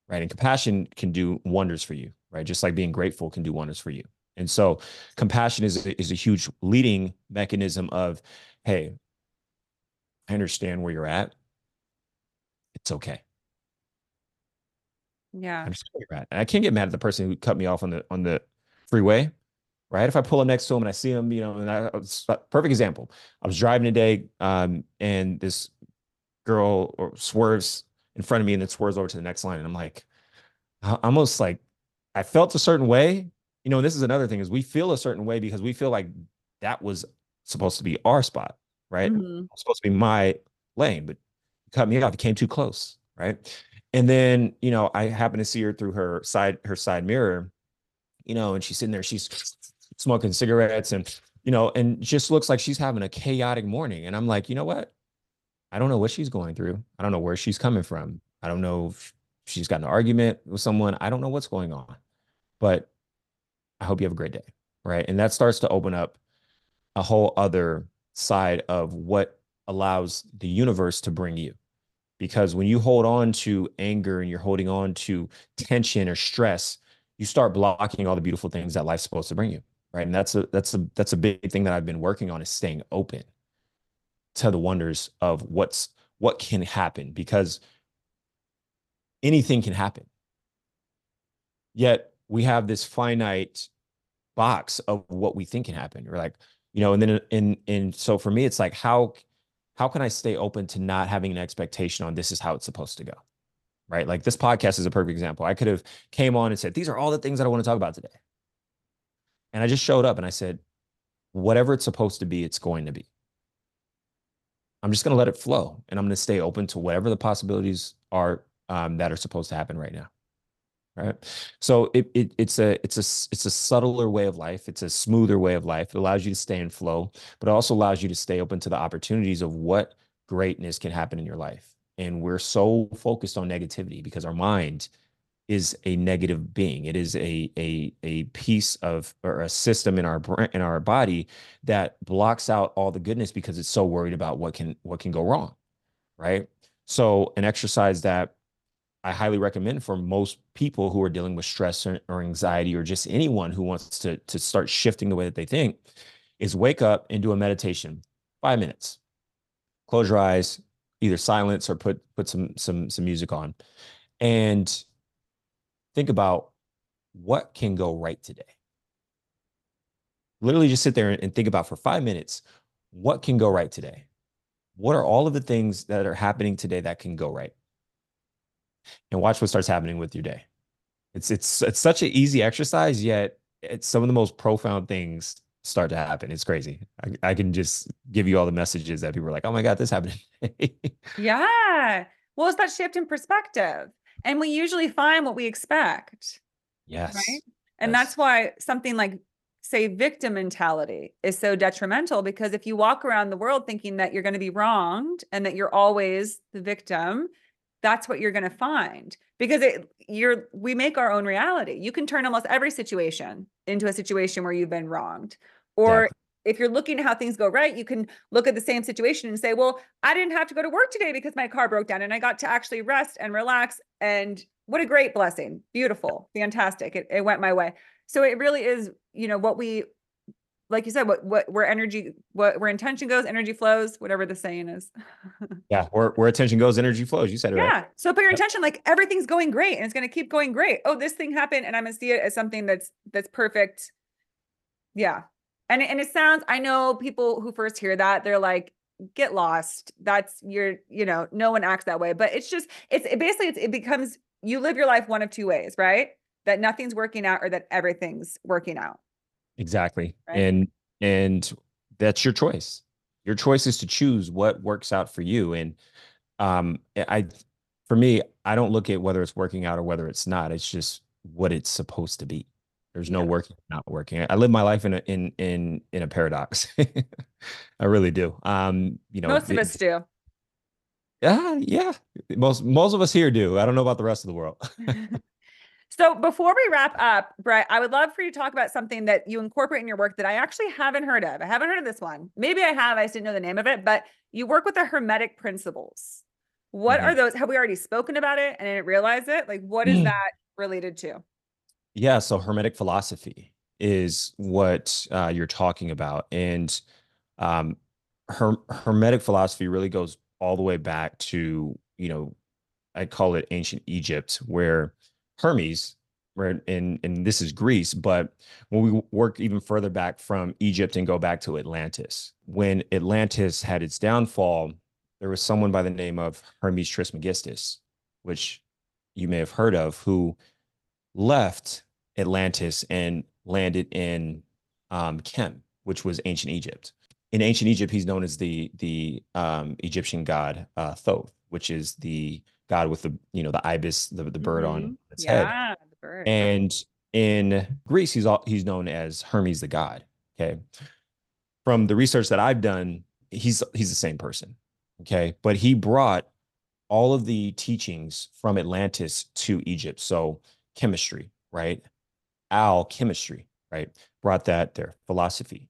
Right. And compassion can do wonders for you, right? Just like being grateful can do wonders for you. And so compassion is, is a huge leading mechanism of, hey, I understand where you're at it's okay. Yeah. I'm just. And I can't get mad at the person who cut me off on the on the freeway. Right. If I pull up next to him and I see him, you know, and I perfect example. I was driving today, um, and this girl or swerves in front of me and then swerves over to the next line. And I'm like, almost like I felt a certain way. You know, this is another thing is we feel a certain way because we feel like that was supposed to be our spot, right? Mm-hmm. Supposed to be my lane, but cut me off. It came too close, right? And then, you know, I happen to see her through her side her side mirror, you know, and she's sitting there, she's smoking cigarettes and you know, and just looks like she's having a chaotic morning. And I'm like, you know what? I don't know what she's going through. I don't know where she's coming from. I don't know if she's got an argument with someone. I don't know what's going on. But I hope you have a great day. Right. And that starts to open up a whole other side of what allows the universe to bring you. Because when you hold on to anger and you're holding on to tension or stress, you start blocking all the beautiful things that life's supposed to bring you. Right. And that's a that's a that's a big thing that I've been working on is staying open to the wonders of what's what can happen because anything can happen. Yet we have this finite box of what we think can happen. We're like, you know, and then in and so for me, it's like how how can I stay open to not having an expectation on this is how it's supposed to go? Right. Like this podcast is a perfect example. I could have came on and said, these are all the things that I want to talk about today. And I just showed up and I said, whatever it's supposed to be, it's going to be. I'm just going to let it flow and I'm going to stay open to whatever the possibilities are um, that are supposed to happen right now right? So it, it it's a it's a it's a subtler way of life. It's a smoother way of life. It allows you to stay in flow but it also allows you to stay open to the opportunities of what greatness can happen in your life. And we're so focused on negativity because our mind is a negative being. It is a a a piece of or a system in our brain in our body that blocks out all the goodness because it's so worried about what can what can go wrong right? So an exercise that I highly recommend for most people who are dealing with stress or, or anxiety or just anyone who wants to, to start shifting the way that they think is wake up and do a meditation, five minutes. Close your eyes, either silence or put put some some some music on, and think about what can go right today. Literally, just sit there and think about for five minutes what can go right today. What are all of the things that are happening today that can go right? And watch what starts happening with your day. It's it's it's such an easy exercise, yet it's some of the most profound things start to happen. It's crazy. I, I can just give you all the messages that people are like, "Oh my god, this happened." yeah. Well, it's that shift in perspective, and we usually find what we expect. Yes. Right. And yes. that's why something like say victim mentality is so detrimental because if you walk around the world thinking that you're going to be wronged and that you're always the victim that's what you're going to find because it you're we make our own reality. You can turn almost every situation into a situation where you've been wronged. Or exactly. if you're looking at how things go right you can look at the same situation and say well i didn't have to go to work today because my car broke down and i got to actually rest and relax and what a great blessing. Beautiful. Fantastic. It, it went my way. So it really is you know what we like you said, what what where energy, what where intention goes, energy flows, whatever the saying is. yeah, where where attention goes, energy flows. You said it yeah. right. So put your intention like everything's going great and it's gonna keep going great. Oh, this thing happened, and I'm gonna see it as something that's that's perfect. Yeah. And and it sounds, I know people who first hear that, they're like, get lost. That's your, you know, no one acts that way. But it's just, it's it basically it's, it becomes you live your life one of two ways, right? That nothing's working out or that everything's working out. Exactly. Right? And and that's your choice. Your choice is to choose what works out for you. And um I for me, I don't look at whether it's working out or whether it's not. It's just what it's supposed to be. There's no yeah. working, not working. I live my life in a in in in a paradox. I really do. Um, you know, most of us do. Yeah, yeah. Most most of us here do. I don't know about the rest of the world. So before we wrap up, Bret, I would love for you to talk about something that you incorporate in your work that I actually haven't heard of. I haven't heard of this one. Maybe I have, I just didn't know the name of it, but you work with the hermetic principles. What mm-hmm. are those? Have we already spoken about it and I didn't realize it? Like, what is mm. that related to? Yeah, so hermetic philosophy is what uh, you're talking about. And um, her- hermetic philosophy really goes all the way back to, you know, I call it ancient Egypt, where Hermes, right? And and this is Greece, but when we work even further back from Egypt and go back to Atlantis, when Atlantis had its downfall, there was someone by the name of Hermes Trismegistus, which you may have heard of, who left Atlantis and landed in um, Kem, which was ancient Egypt. In ancient Egypt, he's known as the the um, Egyptian god uh, Thoth, which is the god with the you know the ibis the, the bird mm-hmm. on its yeah, head and in greece he's all he's known as hermes the god okay? From the research that i've done he's he's the same person okay? But he brought all of the teachings from atlantis to egypt. So chemistry right? Alchemistry right? Brought that there. Philosophy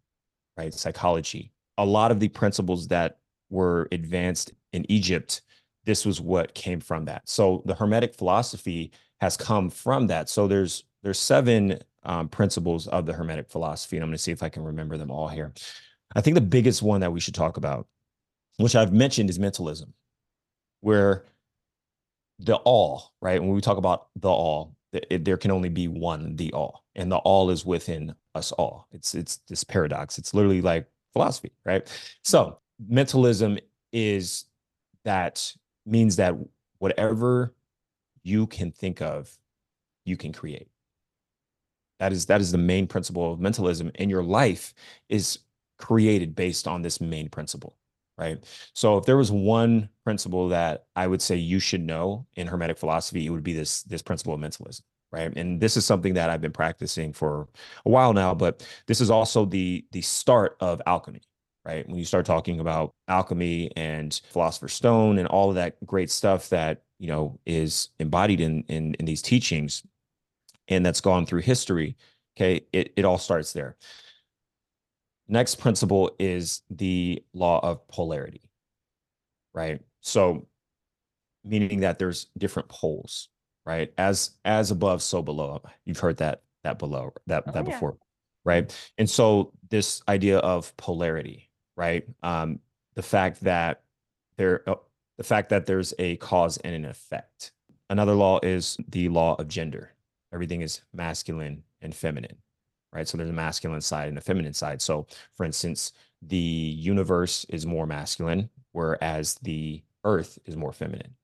right? Psychology. A lot of the principles that were advanced in egypt this was what came from that. So the Hermetic philosophy has come from that. So there's there's seven um, principles of the Hermetic philosophy, and I'm going to see if I can remember them all here. I think the biggest one that we should talk about, which I've mentioned, is mentalism, where the all, right? When we talk about the all, it, there can only be one, the all, and the all is within us all. It's it's this paradox. It's literally like philosophy, right? So mentalism is that means that whatever you can think of, you can create. That is that is the main principle of mentalism, and your life is created based on this main principle, right? So if there was one principle that I would say you should know in Hermetic philosophy, it would be this this principle of mentalism, right? And this is something that I've been practicing for a while now, but this is also the the start of alchemy, right? When you start talking about alchemy and philosopher's stone and all of that great stuff that, you know, is embodied in in, in these teachings and that's gone through history, okay, it, it all starts there. Next principle is the law of polarity, right? So meaning that there's different poles, right? As as above, so below. You've heard that that below that oh, that yeah. before, right? And so this idea of polarity, right? Um, the fact that there, uh, the fact that there's a cause and an effect. Another law is the law of gender. Everything is masculine and feminine, right? So there's a masculine side and a feminine side. So, for instance, the universe is more masculine, whereas the earth is more feminine.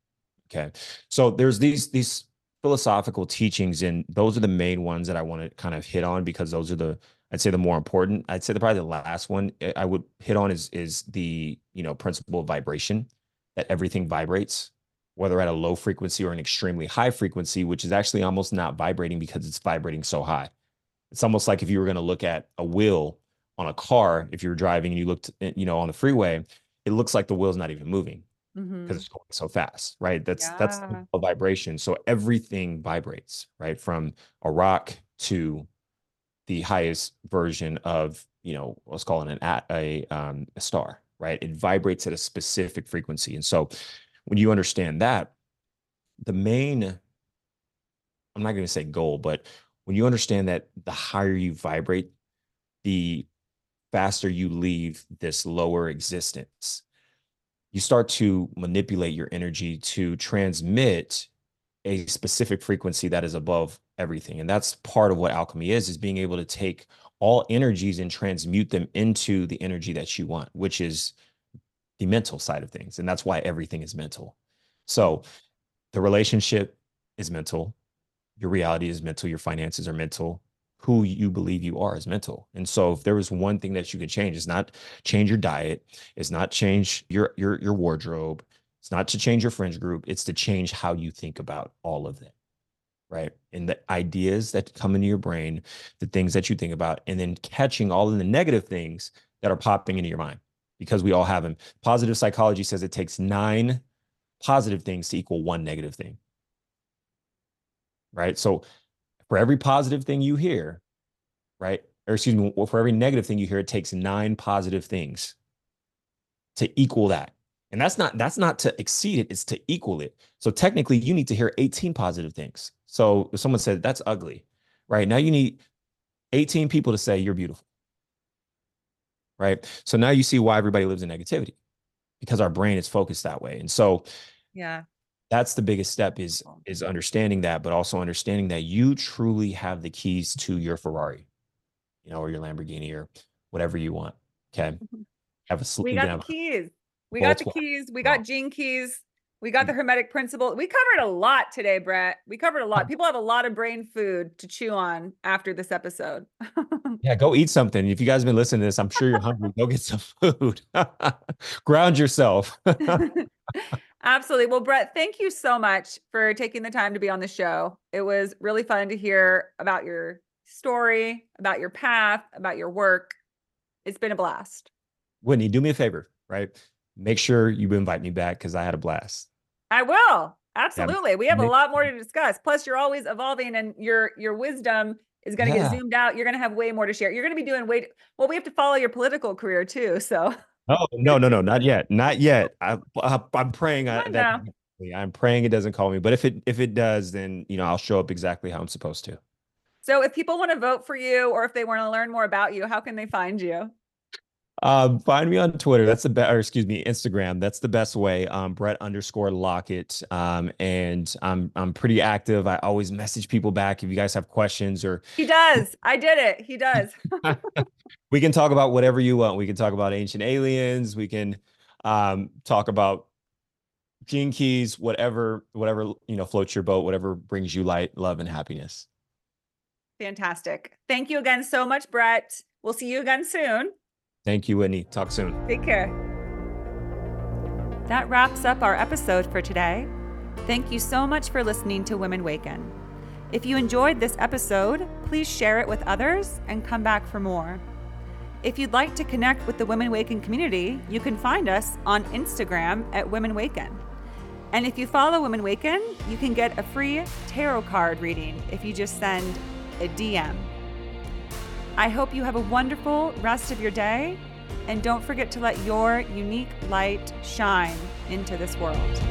Okay. So there's these these philosophical teachings, and those are the main ones that I want to kind of hit on because those are the I'd say the more important. I'd say the probably the last one eh, I would hit on is is the you know principle of vibration that everything vibrates, whether at a low frequency or an extremely high frequency, which is actually almost not vibrating because it's vibrating so high. It's almost like if you were going to look at a wheel on a car, if you were driving and you looked, eh, you know, on the freeway, it looks like the wheel's not even moving. because Mhm. it's going so fast, right? That's that's a vibration. So everything vibrates, right? From a rock to the highest version of, you know, let's call it an a um a star, right? It vibrates at a specific frequency. And so when you understand that, the main I'm not going to say goal, but when you understand that the higher you vibrate, the faster you leave this lower existence. You start to manipulate your energy to transmit a specific frequency that is above everything. And that's part of what alchemy is, is being able to take all energies and transmute them into the energy that you want, which is the mental side of things. And that's why everything is mental. So the relationship is mental, your reality is mental, your finances are mental, who you believe you are is mental. And so if there was one thing that you could change, it's not change your diet, it's not change your your your wardrobe, it's not to change your friends group, it's to change how you think about all of it. Right. And the ideas that come into your brain, the things that you think about, and then catching all of the negative things that are popping into your mind because we all have them. Positive psychology says it takes nine positive things to equal one negative thing. Right. So for every positive thing you hear, right? Or excuse me, for every negative thing you hear, it takes nine positive things to equal that. And that's not that's not to exceed it, it's to equal it. So technically you need to hear 18 positive things. So if someone said that's ugly, right? Now you need 18 people to say you're beautiful. Right? So now you see why everybody lives in negativity because our brain is focused that way. And so Yeah. that's the biggest step is is understanding that but also understanding that you truly have the keys to your ferrari you know or your lamborghini or whatever you want okay Mhm. have a sl- We got the keys. We got the keys. We got gene keys. We got the Mm. hermetic principle. We covered a lot today, Bret. We covered a lot. People have a lot of brain food to chew on after this episode. yeah go eat something if you guys have been listening to this i'm sure you're hungry go get some food ground yourself Absolutely. Well, Bret, thank you so much for taking the time to be on the show. It was really fun to hear about your story, about your path, about your work. It's been a blast. whitney do me a favor right make sure you invite me back because i had a blast I will. Absolutely. We have a lot more to discuss. Plus, you're always evolving and your your wisdom is going to Yeah. get zoomed out. You're going to have way more to share. You're going to be doing way well, we have to follow your political career too. So oh no no no not yet not yet I, I, i'm praying I, that i'm praying it doesn't call me but if it if it does then you know i'll show up exactly how i'm supposed to so if people want to vote for you or if they want to learn more about you, how can they find you? Um, find me on Twitter. That's the best, or excuse me, Instagram. That's the best way. Um, Bret underscore Lockett. Um, and I'm I'm pretty active. I always message people back if you guys have questions, or He does. I did it. He does. we can talk about whatever you want. We can talk about ancient aliens. We can um talk about gene keys, whatever, whatever you know floats your boat, whatever brings you light, love, and happiness. Fantastic. Thank you again so much, Bret. We'll see you again soon. Thank you, Whitney. Talk soon. Take care. That wraps up our episode for today. Thank you so much for listening to Women Awaken. If you enjoyed this episode, please share it with others and come back for more. If you'd like to connect with the Women Awaken community, you can find us on Instagram at Women Awaken. And if you follow Women Awaken, you can get a free tarot card reading if you just send a DM. I hope you have a wonderful rest of your day, and don't forget to let your unique light shine into this world.